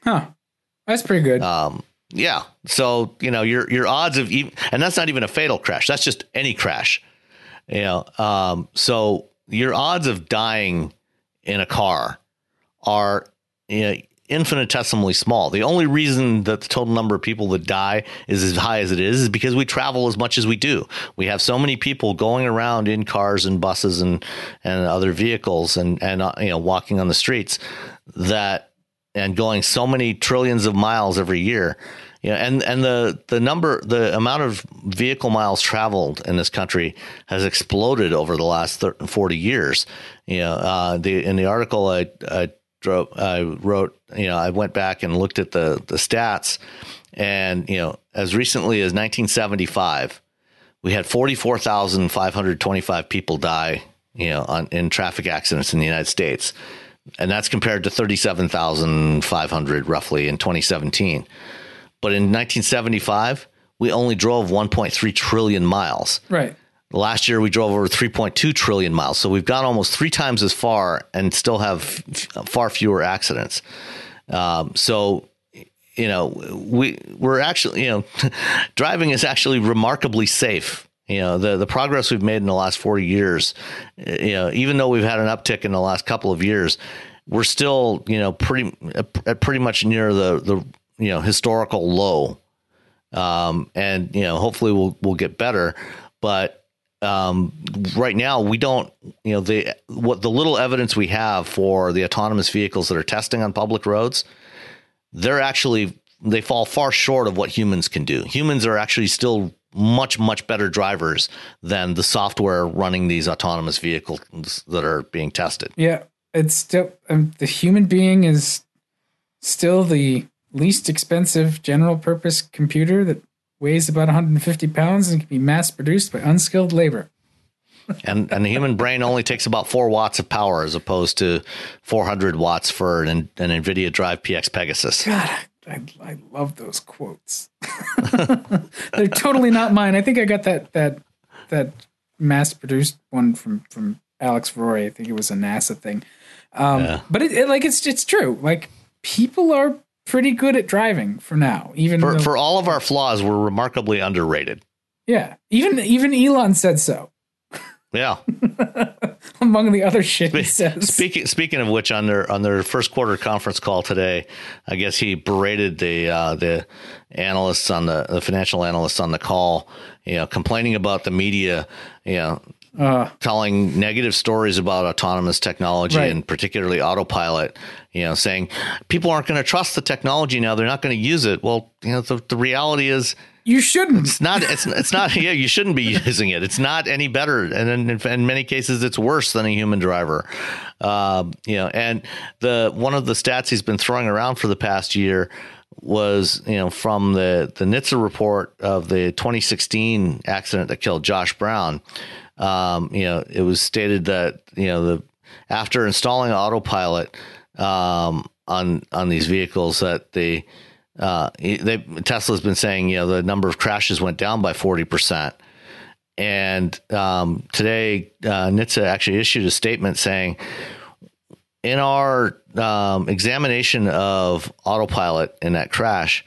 Huh. That's pretty good.
Um, yeah. So, you know, your your odds of even, and that's not even a fatal crash. That's just any crash. You know, um, so your odds of dying in a car are you know, infinitesimally small. The only reason that the total number of people that die is as high as it is is because we travel as much as we do. We have so many people going around in cars and buses and and other vehicles and and uh, you know walking on the streets that and going so many trillions of miles every year. You know, and and the the number the amount of vehicle miles traveled in this country has exploded over the last 30, 40 years. You know, uh, the in the article I, I I wrote, you know, I went back and looked at the the stats, and you know, as recently as 1975, we had 44,525 people die, you know, on, in traffic accidents in the United States, and that's compared to 37,500 roughly in 2017. But in 1975, we only drove 1.3 trillion miles.
Right.
Last year we drove over 3.2 trillion miles, so we've gone almost three times as far and still have f- far fewer accidents. Um, so, you know, we we're actually, you know, driving is actually remarkably safe. You know, the the progress we've made in the last 40 years, you know, even though we've had an uptick in the last couple of years, we're still, you know, pretty at pretty much near the the you know historical low. Um, and you know, hopefully we'll we'll get better, but um, right now we don't you know the what the little evidence we have for the autonomous vehicles that are testing on public roads they're actually they fall far short of what humans can do. Humans are actually still much much better drivers than the software running these autonomous vehicles that are being tested.
Yeah it's still um, the human being is still the least expensive general purpose computer that weighs about 150 pounds and can be mass produced by unskilled labor.
and and the human brain only takes about four watts of power as opposed to 400 watts for an, an NVIDIA Drive PX Pegasus.
God, I, I love those quotes. They're totally not mine. I think I got that that that mass produced one from from Alex Roy. I think it was a NASA thing. Um, yeah. But it, it, like it's it's true. Like people are pretty good at driving for now. Even
for, though, for all of our flaws, we're remarkably underrated.
Yeah, even even Elon said so.
Yeah.
Among the other shit he says.
Speaking speaking of which, on their on their first quarter conference call today, I guess he berated the uh, the analysts on the the financial analysts on the call, you know, complaining about the media, you know, uh, telling negative stories about autonomous technology right. and particularly autopilot you know saying people aren't going to trust the technology now they're not going to use it. Well you know the, the reality is
you shouldn't.
it's not it's, it's not yeah you shouldn't be using it. It's not any better and in, in many cases it's worse than a human driver. Um, you know and the one of the stats he's been throwing around for the past year was you know from the the NHTSA report of the 2016 accident that killed Josh Brown um, you know, it was stated that you know the after installing autopilot um, on on these vehicles that the uh, they Tesla's been saying you know the number of crashes went down by forty percent. And um, today, uh, NHTSA actually issued a statement saying, in our um, examination of autopilot in that crash,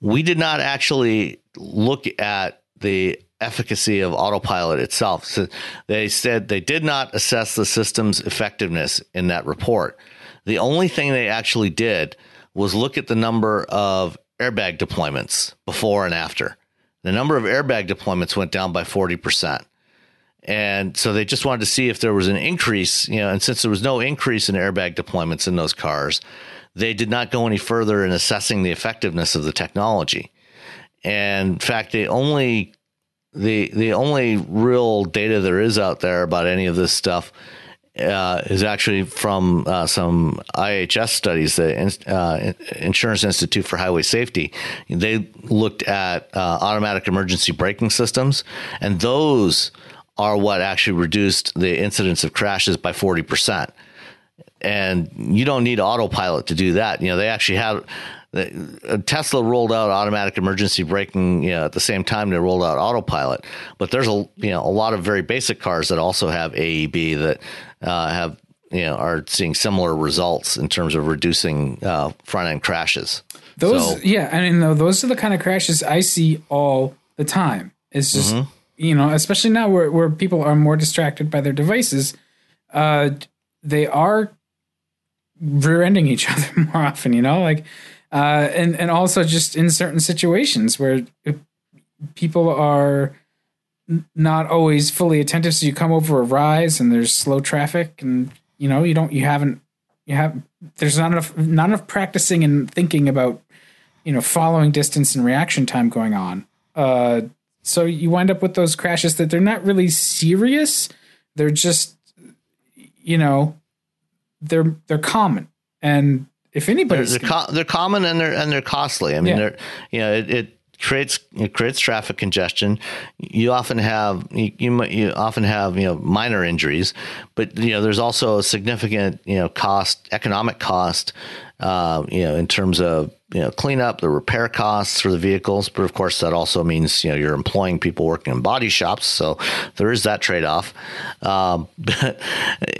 we did not actually look at the efficacy of autopilot itself. So they said they did not assess the system's effectiveness in that report. The only thing they actually did was look at the number of airbag deployments before and after. The number of airbag deployments went down by 40%. And so they just wanted to see if there was an increase, you know, and since there was no increase in airbag deployments in those cars, they did not go any further in assessing the effectiveness of the technology. And in fact, they only the the only real data there is out there about any of this stuff uh, is actually from uh, some IHS studies, the uh, Insurance Institute for Highway Safety. They looked at uh, automatic emergency braking systems, and those are what actually reduced the incidence of crashes by 40%. And you don't need autopilot to do that. You know, they actually have Tesla rolled out automatic emergency braking you know, at the same time they rolled out autopilot. But there's a you know a lot of very basic cars that also have AEB that uh, have you know are seeing similar results in terms of reducing uh, front end crashes.
Those so, yeah, I mean those are the kind of crashes I see all the time. It's just mm-hmm. you know especially now where where people are more distracted by their devices. Uh, they are rear-ending each other more often. You know, like uh, and and also just in certain situations where people are not always fully attentive. So you come over a rise and there's slow traffic, and you know you don't you haven't you have there's not enough not enough practicing and thinking about you know following distance and reaction time going on. Uh, so you wind up with those crashes that they're not really serious. They're just you know they're they're common and if anybody,
they're, they're, they're, common and they're and they're costly. I mean, yeah. they're you know it, it creates it creates traffic congestion. You often have you, you, you often have you know minor injuries, but you know there's also a significant you know cost economic cost uh, you know in terms of you know cleanup, the repair costs for the vehicles. But of course, that also means you know you're employing people working in body shops, so there is that trade off. Um, but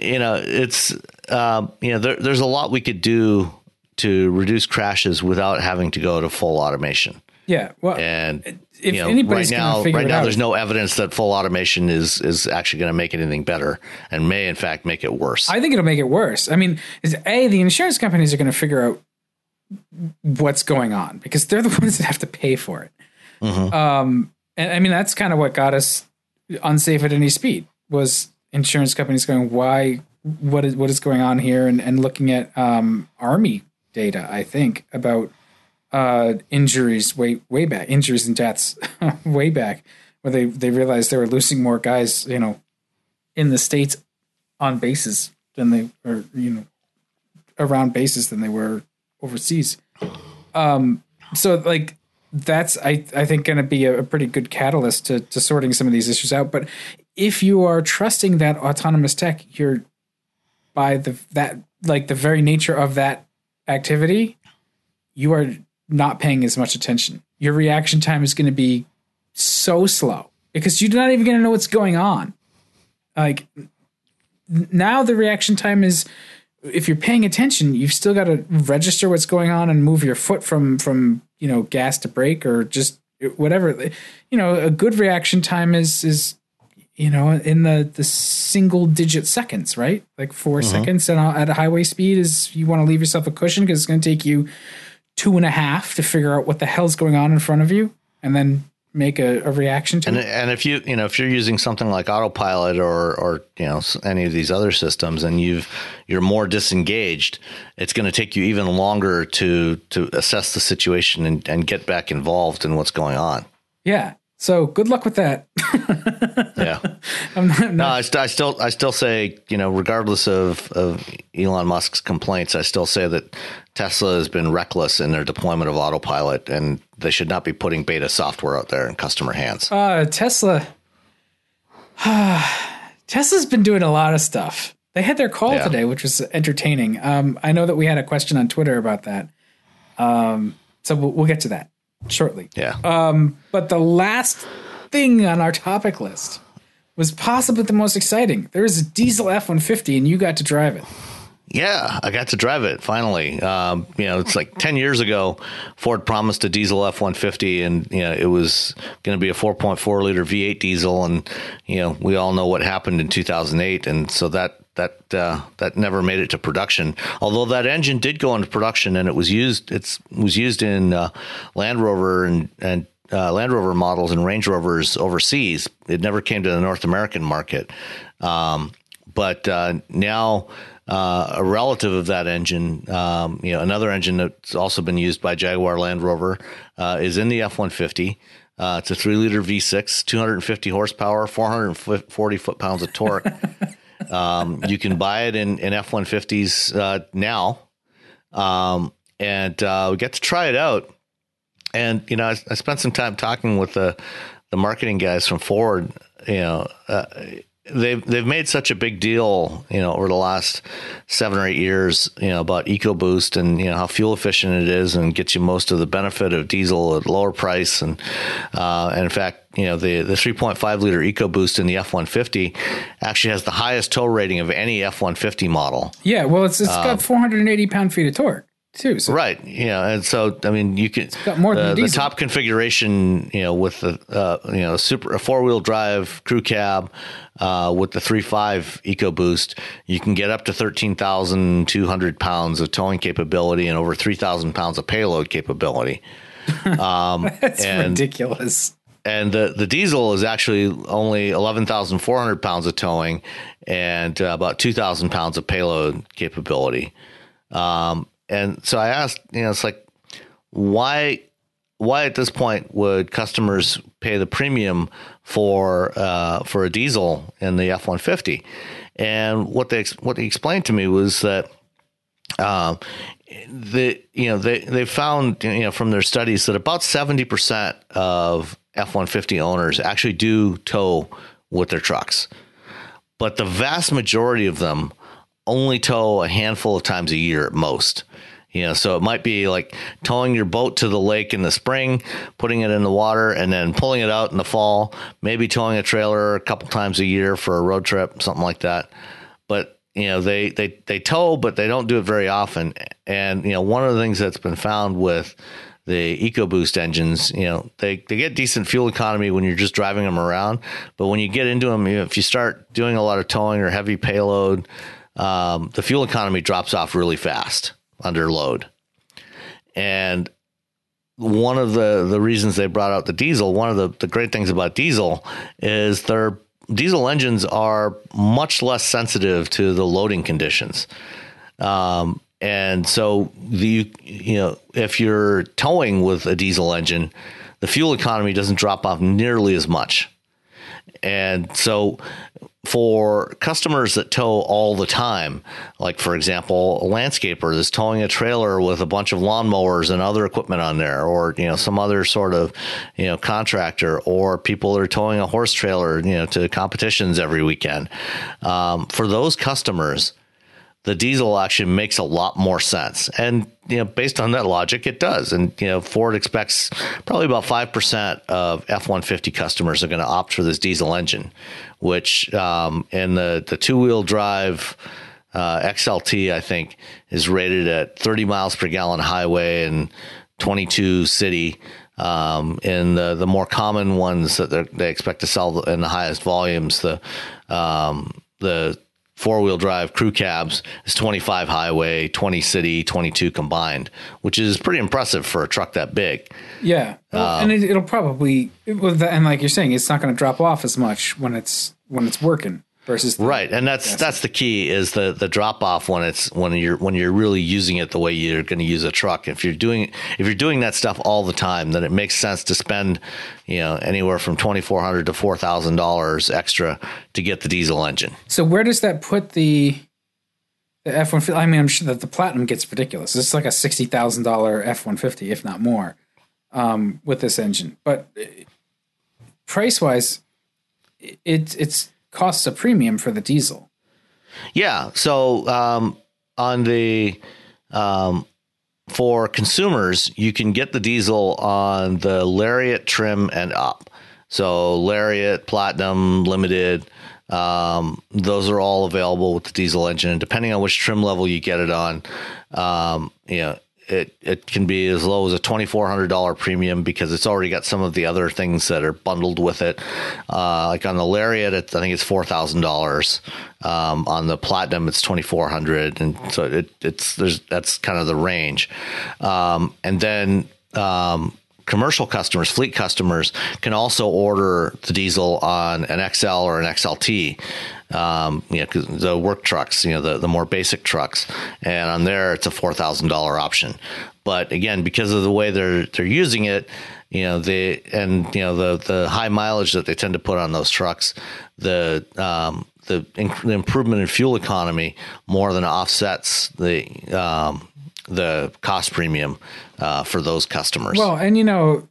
you know it's um, you know there, there's a lot we could do to reduce crashes without having to go to full automation.
Yeah, well,
and if you know, right now, right now, there's no evidence that full automation is is actually going to make anything better, and may in fact make it worse.
I think it'll make it worse. I mean, is a the insurance companies are going to figure out what's going on because they're the ones that have to pay for it. Mm-hmm. Um, and I mean, that's kind of what got us unsafe at any speed was insurance companies going, why, what is what is going on here, and and looking at um, army data, I think, about uh, injuries way way back, injuries and deaths way back, where they they realized they were losing more guys, you know, in the states on bases than they or you know around bases than they were overseas. Um, so like that's I I think going to be a, a pretty good catalyst to to sorting some of these issues out. But if you are trusting that autonomous tech, you're by the that like the very nature of that activity, you are not paying as much attention. Your reaction time is going to be so slow because you're not even going to know what's going on. Like now, the reaction time is if you're paying attention, you've still got to register what's going on and move your foot from from you know gas to brake or just whatever. You know, a good reaction time is is you know, in the the single digit seconds, right? Like 4 uh-huh. seconds and at a highway speed is you want to leave yourself a cushion because it's going to take you two and a half to figure out what the hell's going on in front of you, and then make a, a reaction to
and,
it.
And if you you know if you're using something like autopilot or or you know any of these other systems, and you've you're more disengaged, it's going to take you even longer to to assess the situation and, and get back involved in what's going on.
Yeah, so good luck with that.
yeah. Not, not, no, I, st- I, still, I still say, you know, regardless of, of Elon Musk's complaints, I still say that Tesla has been reckless in their deployment of autopilot, and they should not be putting beta software out there in customer hands.
Uh, Tesla, Tesla's been doing a lot of stuff. They had their call yeah. today, which was entertaining. Um, I know that we had a question on Twitter about that. Um, so we'll, we'll get to that shortly.
Yeah.
Um, but the last thing on our topic list was possibly the most exciting. There is a diesel F one fifty, and you got to drive it.
Yeah, I got to drive it finally. Um, you know, it's like ten years ago, Ford promised a diesel F one fifty, and you know it was going to be a four point four liter V eight diesel, and you know we all know what happened in two thousand eight, and so that that uh, that never made it to production. Although that engine did go into production and it was used, it's was used in uh, Land Rover and and uh, Land Rover models and Range Rovers overseas. It never came to the North American market. Um, but uh, now. Uh, a relative of that engine, um, you know, another engine that's also been used by Jaguar Land Rover, uh, is in the F one fifty. Uh, it's a three liter V6, 250 horsepower, 440 foot pounds of torque. um, you can buy it in, in F 150s uh, now. Um, and uh, we get to try it out. And, you know, I, I, spent some time talking with the, the marketing guys from Ford. You know, uh, they've they've made such a big deal, you know, over the last seven or eight years, you know, about EcoBoost and you know how fuel efficient it is and gets you most of the benefit of diesel at lower price and uh, and in fact, you know, the the 3.5 liter EcoBoost in the F150 actually has the highest tow rating of any F150 model.
Yeah, well, it's it's got um, 480 pound feet of torque
So. Right. Yeah. And so, I mean, you can
got more
than
the,
top configuration, you know, with the, uh, you know, super, a four wheel drive crew cab, uh, with the 3.5 EcoBoost, you can get up to 13,200 pounds of towing capability and over 3,000 pounds of payload capability.
Um, That's and, ridiculous.
And the, the diesel is actually only 11,400 pounds of towing and uh, about 2,000 pounds of payload capability. Um, and so I asked, you know, it's like, why, why at this point would customers pay the premium for uh, for a diesel in the F one fifty? And what they what they explained to me was that. Uh, the you know they they found you know from their studies that about 70% of F150 owners actually do tow with their trucks. But the vast majority of them only tow a handful of times a year at most. You know, so it might be like towing your boat to the lake in the spring, putting it in the water, and then pulling it out in the fall. Maybe towing a trailer a couple times a year for a road trip, something like that. But you know, they they they tow, but they don't do it very often. And you know, one of the things that's been found with the EcoBoost engines, you know, they, they get decent fuel economy when you're just driving them around. But when you get into them, you know, if you start doing a lot of towing or heavy payload, um, the fuel economy drops off really fast under load. And one of the, the reasons they brought out the diesel, one of the, the great things about diesel is their diesel engines are much less sensitive to the loading conditions. Um, and so the you know if you're towing with a diesel engine, the fuel economy doesn't drop off nearly as much. And so for customers that tow all the time, like for example, a landscaper that's towing a trailer with a bunch of lawnmowers and other equipment on there, or you know some other sort of you know contractor, or people that are towing a horse trailer, you know, to competitions every weekend. Um, for those customers, the diesel actually makes a lot more sense. And you know, based on that logic, it does. And you know, Ford expects probably about five percent of F one fifty customers are going to opt for this diesel engine, which um, in the the two wheel drive. Uh, XLT, I think, is rated at 30 miles per gallon highway and 22 city. Um, in the the more common ones that they expect to sell in the highest volumes, the um, the four wheel drive crew cabs is 25 highway, 20 city, 22 combined, which is pretty impressive for a truck that big.
Yeah. Um, and it, will probably, and like you're saying, it's not going to drop off as much when it's, when it's working versus
the, right and that's that's the key is the the drop off when it's when you're when you're really using it the way you're going to use a truck. If you're doing if you're doing that stuff all the time then it makes sense to spend you know anywhere from 2400 to $4000 extra to get the diesel engine.
So where does that put the the F150 I mean I'm sure that the platinum gets ridiculous. It's like a $60,000 F150 if not more um, with this engine. But uh, price wise it, it's costs a premium for the diesel.
Yeah. So um, on the um, for consumers, you can get the diesel on the Lariat trim and up. So Lariat, Platinum, Limited, um, those are all available with the diesel engine. And depending on which trim level you get it on, um, you know, it it can be as low as a twenty four hundred dollar premium because it's already got some of the other things that are bundled with it. Uh, like on the Lariat, I think it's four thousand um, dollars. On the Platinum, it's twenty four hundred, and so it, it's there's that's kind of the range. Um, and then um, commercial customers, fleet customers, can also order the diesel on an XL or an XLT. Um, you know, 'cause the work trucks, you know, the, the more basic trucks, and on there it's a four thousand dollar option. But again, because of the way they're they're using it, you know, they and you know the the high mileage that they tend to put on those trucks, the um, the, the improvement in fuel economy more than offsets the um, the cost premium uh, for those customers.
Well, and you know,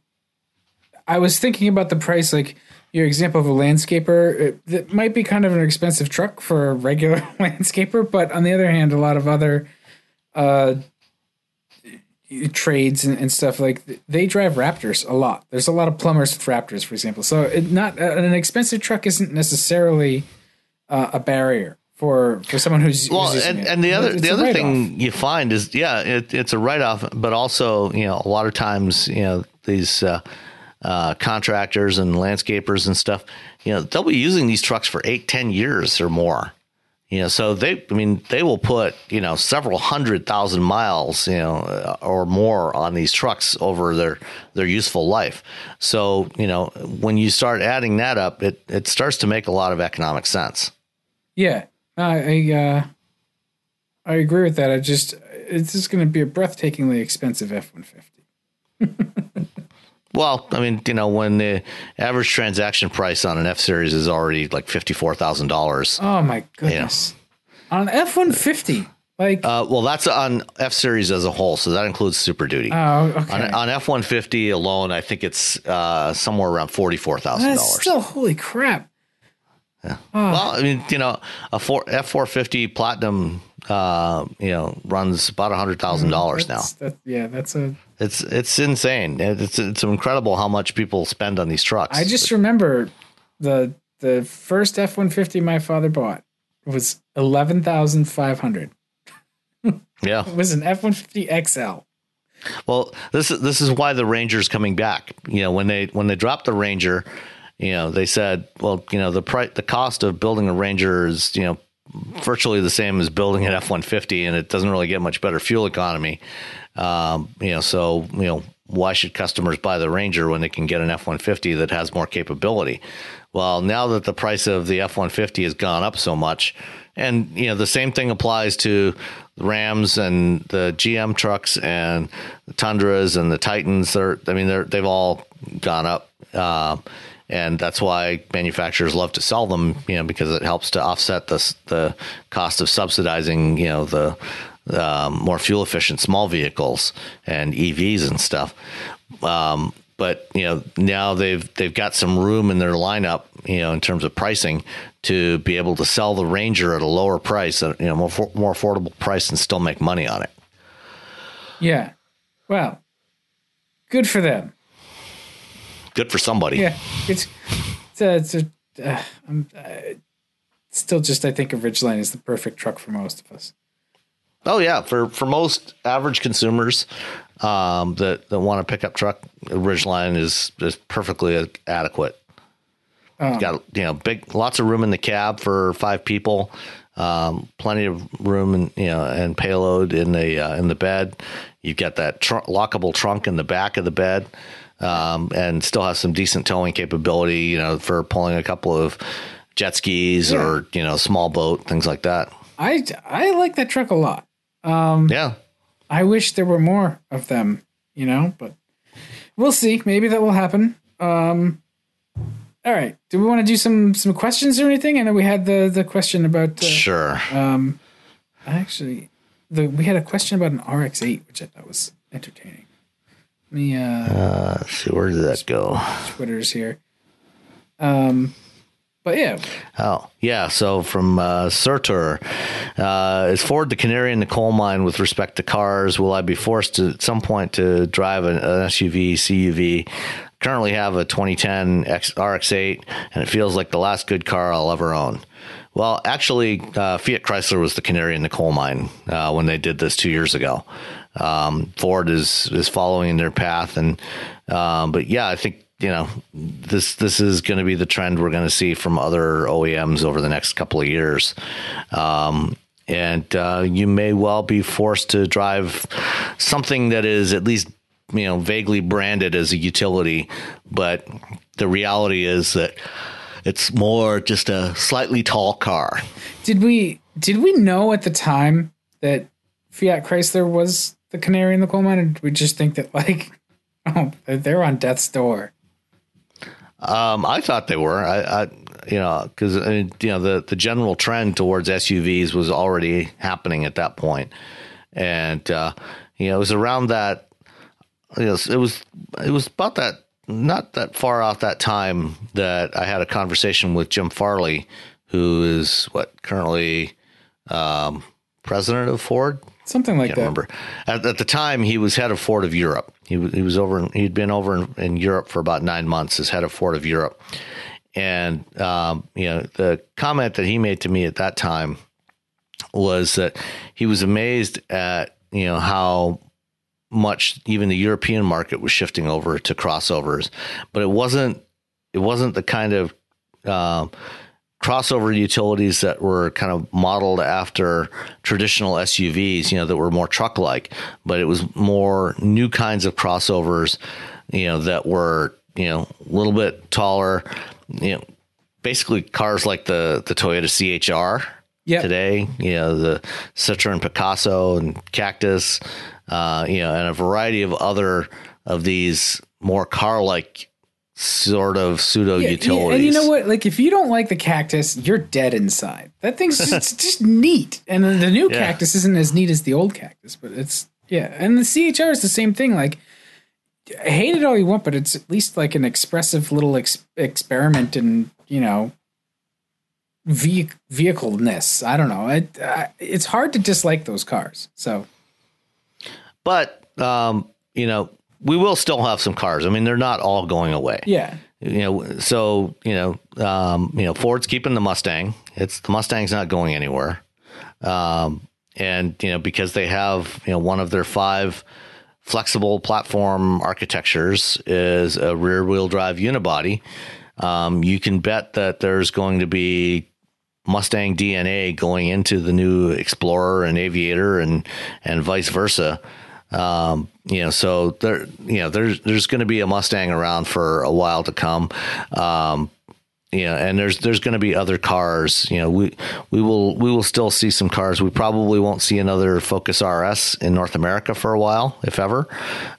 I was thinking about the price, like your example of a landscaper. It, it might be kind of an expensive truck for a regular landscaper, but on the other hand, a lot of other uh, trades and, and stuff like they drive Raptors a lot. There's a lot of plumbers with Raptors, for example. So it not uh, an expensive truck isn't necessarily uh, a barrier for for someone who's
well, and, and the other
It's
the other thing you find is yeah, it, it's a write off, but also you know a lot of times you know these uh, uh, contractors and landscapers and stuff, you know they'll be using these trucks for eight, ten years or more. You know, so they, I mean, they will put, you know, several hundred thousand miles, you know, uh, or more on these trucks over their, their useful life. So, you know, when you start adding that up, it, it starts to make a lot of economic sense.
Yeah, I I, uh, I agree with that. I just it's just going to be a breathtakingly expensive F one fifty.
Well, I mean, you know, when the average transaction price on an F series is already like fifty four thousand dollars.
Oh my goodness! On F one fifty, like
Uh, well, that's on F series as a whole, so that includes Super Duty.
oh okay,
on F one fifty alone, I think it's uh, somewhere around forty four thousand dollars.
still holy crap. Yeah.
Well, I mean, you know, a four F four fifty Platinum, uh, you know, runs about hundred thousand dollars now.
That, yeah, that's a.
It's it's insane. It's it's incredible how much people spend on these trucks.
I just remember the the first F one fifty my father bought was eleven thousand five hundred.
yeah.
It was an F one fifty XL.
Well, this is this is why the Ranger's coming back. You know, when they when they dropped the Ranger, you know, they said, well, you know, the price the cost of building a Ranger is, you know, virtually the same as building an F one fifty and it doesn't really get much better fuel economy. Um, you know, so, you know, why should customers buy the Ranger when they can get an F one fifty that has more capability? Well, now that the price of the F one fifty has gone up so much, and you know, the same thing applies to Rams and the GM trucks and the Tundras and the Titans. They're, I mean, they're they've all gone up, uh, and that's why manufacturers love to sell them. You know, because it helps to offset the the cost of subsidizing. You know, the um, more fuel efficient small vehicles and EVs and stuff. Um, but you know now they've they've got some room in their lineup, you know, in terms of pricing to be able to sell the Ranger at a lower price, at, you know, more more affordable price, and still make money on it.
Yeah. Well, good for them.
Good for somebody.
Yeah, it's it's a, it's a uh, I'm uh, still just I think a Ridgeline is the perfect truck for most of us.
Oh yeah, for for most average consumers um, that that want a pickup truck, Ridgeline is is perfectly adequate. It's got you know big lots of room in the cab for five people, um, plenty of room and you know and payload in the uh, in the bed. You've got that tr- lockable trunk in the back of the bed, um, and still has some decent towing capability. You know for pulling a couple of jet skis
Yeah.
or you know small boat things like that.
I I like that truck a lot. Um,
Yeah.
I wish there were more of them, you know, but we'll see. Maybe that will happen. Um, all right. Do we want to do some some questions or anything? I know we had the the question about. Uh,
Sure.
um, actually, the we had a question about an RX-8, which I thought was entertaining. Let me uh,
Uh, see, where did that go?
Twitter's here. Um, but yeah,
Oh, yeah. So from uh, Surtur, uh, is Ford the canary in the coal mine with respect to cars? Will I be forced to, at some point to drive an, an SUV, CUV? Currently have a 2010 RX-8, and it feels like the last good car I'll ever own. Well, actually, uh, Fiat Chrysler was the canary in the coal mine uh, when they did this two years ago. Um, Ford is is following in their path, and um, but yeah, I think you know this this is going to be the trend we're going to see from other OEMs over the next couple of years. Um, and uh, you may well be forced to drive something that is at least you know vaguely branded as a utility, but the reality is that it's more just a slightly tall car.
Did we did we know at the time that Fiat Chrysler was the canary in the coal mine, or did we just think that like, oh, they're on death's door?
Um, I thought they were. I, I you know, because you know the the general trend towards SUVs was already happening at that point, and uh, you know it was around that. You know, it was it was about that not that far off that time that I had a conversation with Jim Farley, who is what currently um, president of Ford.
Something like that.
remember. At, at the time, he was head of Ford of Europe. He he was over. In, he'd been over in, in Europe for about nine months as head of Ford of Europe. And um, you know, the comment that he made to me at that time was that he was amazed at you know how much even the European market was shifting over to crossovers, but it wasn't it wasn't the kind of um, crossover utilities that were kind of modeled after traditional SUVs, you know, that were more truck like, but it was more new kinds of crossovers, you know, that were, you know, a little bit taller, you know, basically cars like the the Toyota CHR
Yep.
today, you know, the Citroen Picasso and Cactus, uh, you know, and a variety of other of these more car like sort of pseudo
Yeah,
utilities.
yeah, and you know what? Like, if you don't like the cactus, you're dead inside. That thing's just, just neat. And then the new
Yeah.
cactus isn't as neat as the old cactus, but it's yeah. And the CHR is the same thing. Like, hate it all you want, but it's at least like an expressive little ex- experiment in you know ve- vehicleness. I don't know. It, I, it's hard to dislike those cars. So
But um, you know, we will still have some cars. I mean, they're not all going away.
yeah,
You know, so you know, um, you know, Ford's keeping the Mustang. It's the Mustang's not going anywhere. Um, and you know, because they have you know one of their five flexible platform architectures is a rear wheel drive unibody. Um, you can bet that there's going to be Mustang DNA going into the new Explorer and Aviator and and vice versa. Um, you know, so there, you know, there's there's going to be a Mustang around for a while to come. Um, you know, and there's there's going to be other cars. You know, we we will we will still see some cars. We probably won't see another Focus RS in North America for a while, if ever.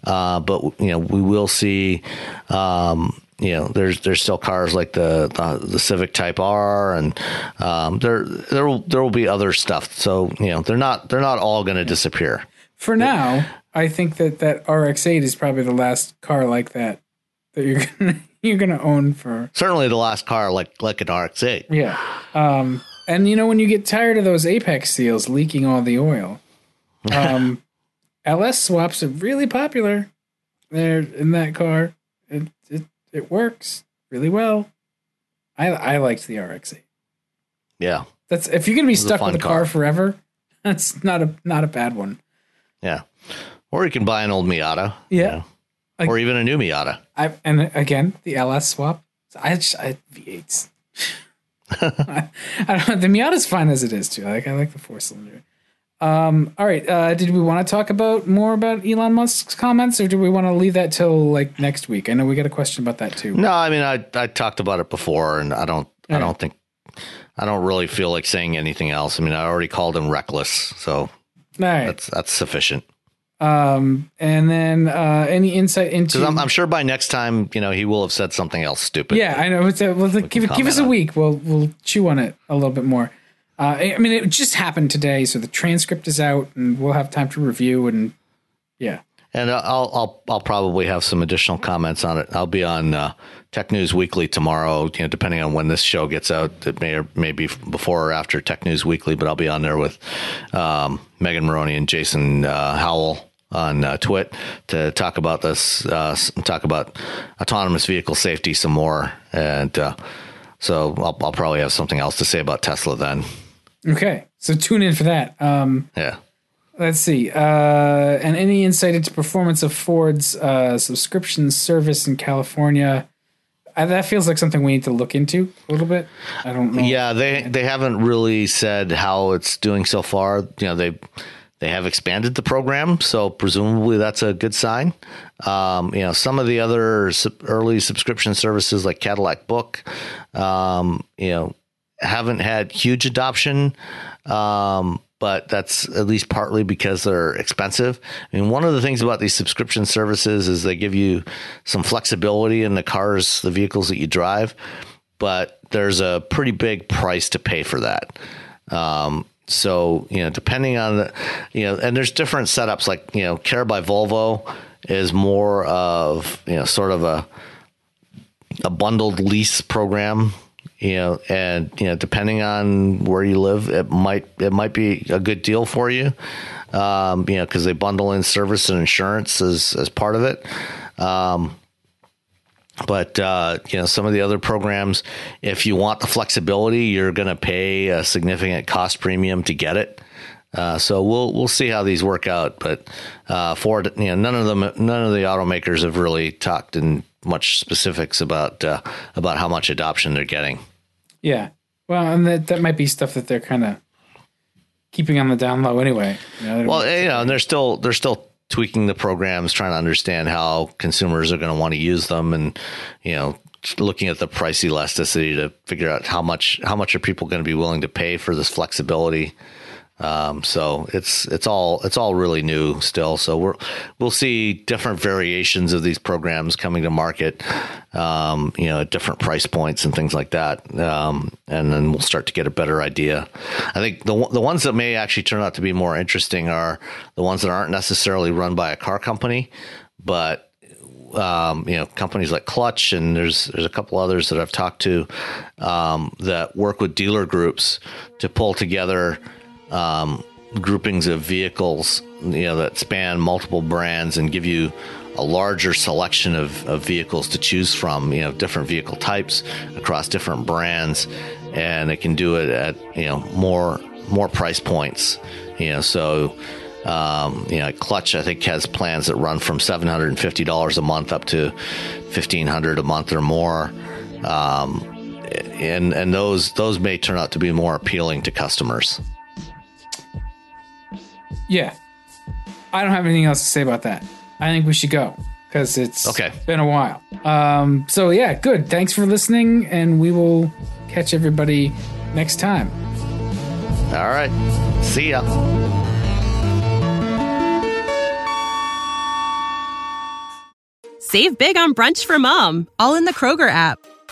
Uh, but you know, we will see. Um, you know, there's there's still cars like the the, the Civic Type R, and um, there there will there will be other stuff. So you know, they're not they're not all going to disappear.
For now, I think that that RX-8 is probably the last car like that that you're gonna you're gonna own for
Certainly, the last car like like an RX-8.
Yeah. Um, and you know, when you get tired of those apex seals leaking all the oil, um, LS swaps are really popular. There in that car, it it it works really well. I I liked the RX-8.
Yeah,
That's if you're gonna be stuck with a car
car.
forever. That's not a not a bad one.
Yeah. Or you can buy an old Miata.
Yeah.
you know,
Like-
or even a new Miata.
I and again the LS swap. I just I V8s. I, I don't. know. The Miata's fine as it is too. I like I like the four cylinder. Um. All right. Uh, did we want to talk about more about Elon Musk's comments, or do we want to leave that till like next week? I know we got a question about that too.
No, I mean I I talked about it before, and I don't I
Yeah.
don't think I don't really feel like saying anything else. I mean I already called him reckless, so
All right.
that's that's sufficient.
Um. And then uh, any insight into?
Because I'm, I'm sure by next time, you know, he will have said something else stupid.
Yeah, I know. It's a, well, give, give us a week. We'll we'll chew on it a little bit more. Uh, I mean, it just happened today, so the transcript is out, and we'll have time to review. And yeah,
And I'll I'll I'll probably have some additional comments on it. I'll be on uh, Tech News Weekly tomorrow. You know, depending on when this show gets out, it may or may be before or after Tech News Weekly. But I'll be on there with um, Megan Morrone and Jason uh, Howell on uh, Twit to talk about this, uh, talk about autonomous vehicle safety some more, and uh, so I'll, I'll probably have something else to say about Tesla then.
Okay, so tune in for that. Um,
Yeah.
Let's see. Uh, and any insight into performance of Ford's uh, subscription service in California? Uh, that feels like something we need to look into a little bit. I don't know.
Yeah, they they haven't really said how it's doing so far. You know, they they have expanded the program, so presumably that's a good sign. Um, you know, some of the other sub- early subscription services like Cadillac Book, um, you know, haven't had huge adoption. Um, but that's at least partly because they're expensive. I mean, one of the things about these subscription services is they give you some flexibility in the cars, the vehicles that you drive, but there's a pretty big price to pay for that. Um, so, you know, depending on the, you know, and there's different setups like, you know, Care by Volvo is more of, you know, sort of a, a bundled lease program you know and you know depending on where you live it might it might be a good deal for you. Um, you know because they bundle in service and insurance as as part of it. Um, but uh, you know some of the other programs if you want the flexibility you're going to pay a significant cost premium to get it. Uh, so we'll we'll see how these work out, but uh, Ford, you know, none of them, none of the automakers have really talked in much specifics about uh, about how much adoption they're getting.
Yeah. Well, and that that might be stuff that they're kind of keeping on the down low anyway. You know,
Well, you know, and they're still they're still tweaking the programs, trying to understand how consumers are going to want to use them, and you know, looking at the price elasticity to figure out how much how much are people going to be willing to pay for this flexibility. Um, so it's it's all it's all really new still. So we're we'll see different variations of these programs coming to market, um, you know, at different price points and things like that. Um, and then we'll start to get a better idea. I think the the ones that may actually turn out to be more interesting are the ones that aren't necessarily run by a car company, but um, you know, companies like Clutch and there's there's a couple others that I've talked to um, that work with dealer groups to pull together um, groupings of vehicles, you know, that span multiple brands and give you a larger selection of, of vehicles to choose from. You know, different vehicle types across different brands, and it can do it at you know more more price points. You know, so um, you know, Clutch I think has plans that run from seven hundred and fifty dollars a month up to fifteen hundred a month or more. Um, and and those those may turn out to be more appealing to customers.
Yeah. I don't have anything else to say about that. I think we should go because it's
Okay.
been a while. Um, so yeah, good. Thanks for listening, and we will catch everybody next time.
All right, see ya.
Save big on brunch for mom, all in the Kroger app.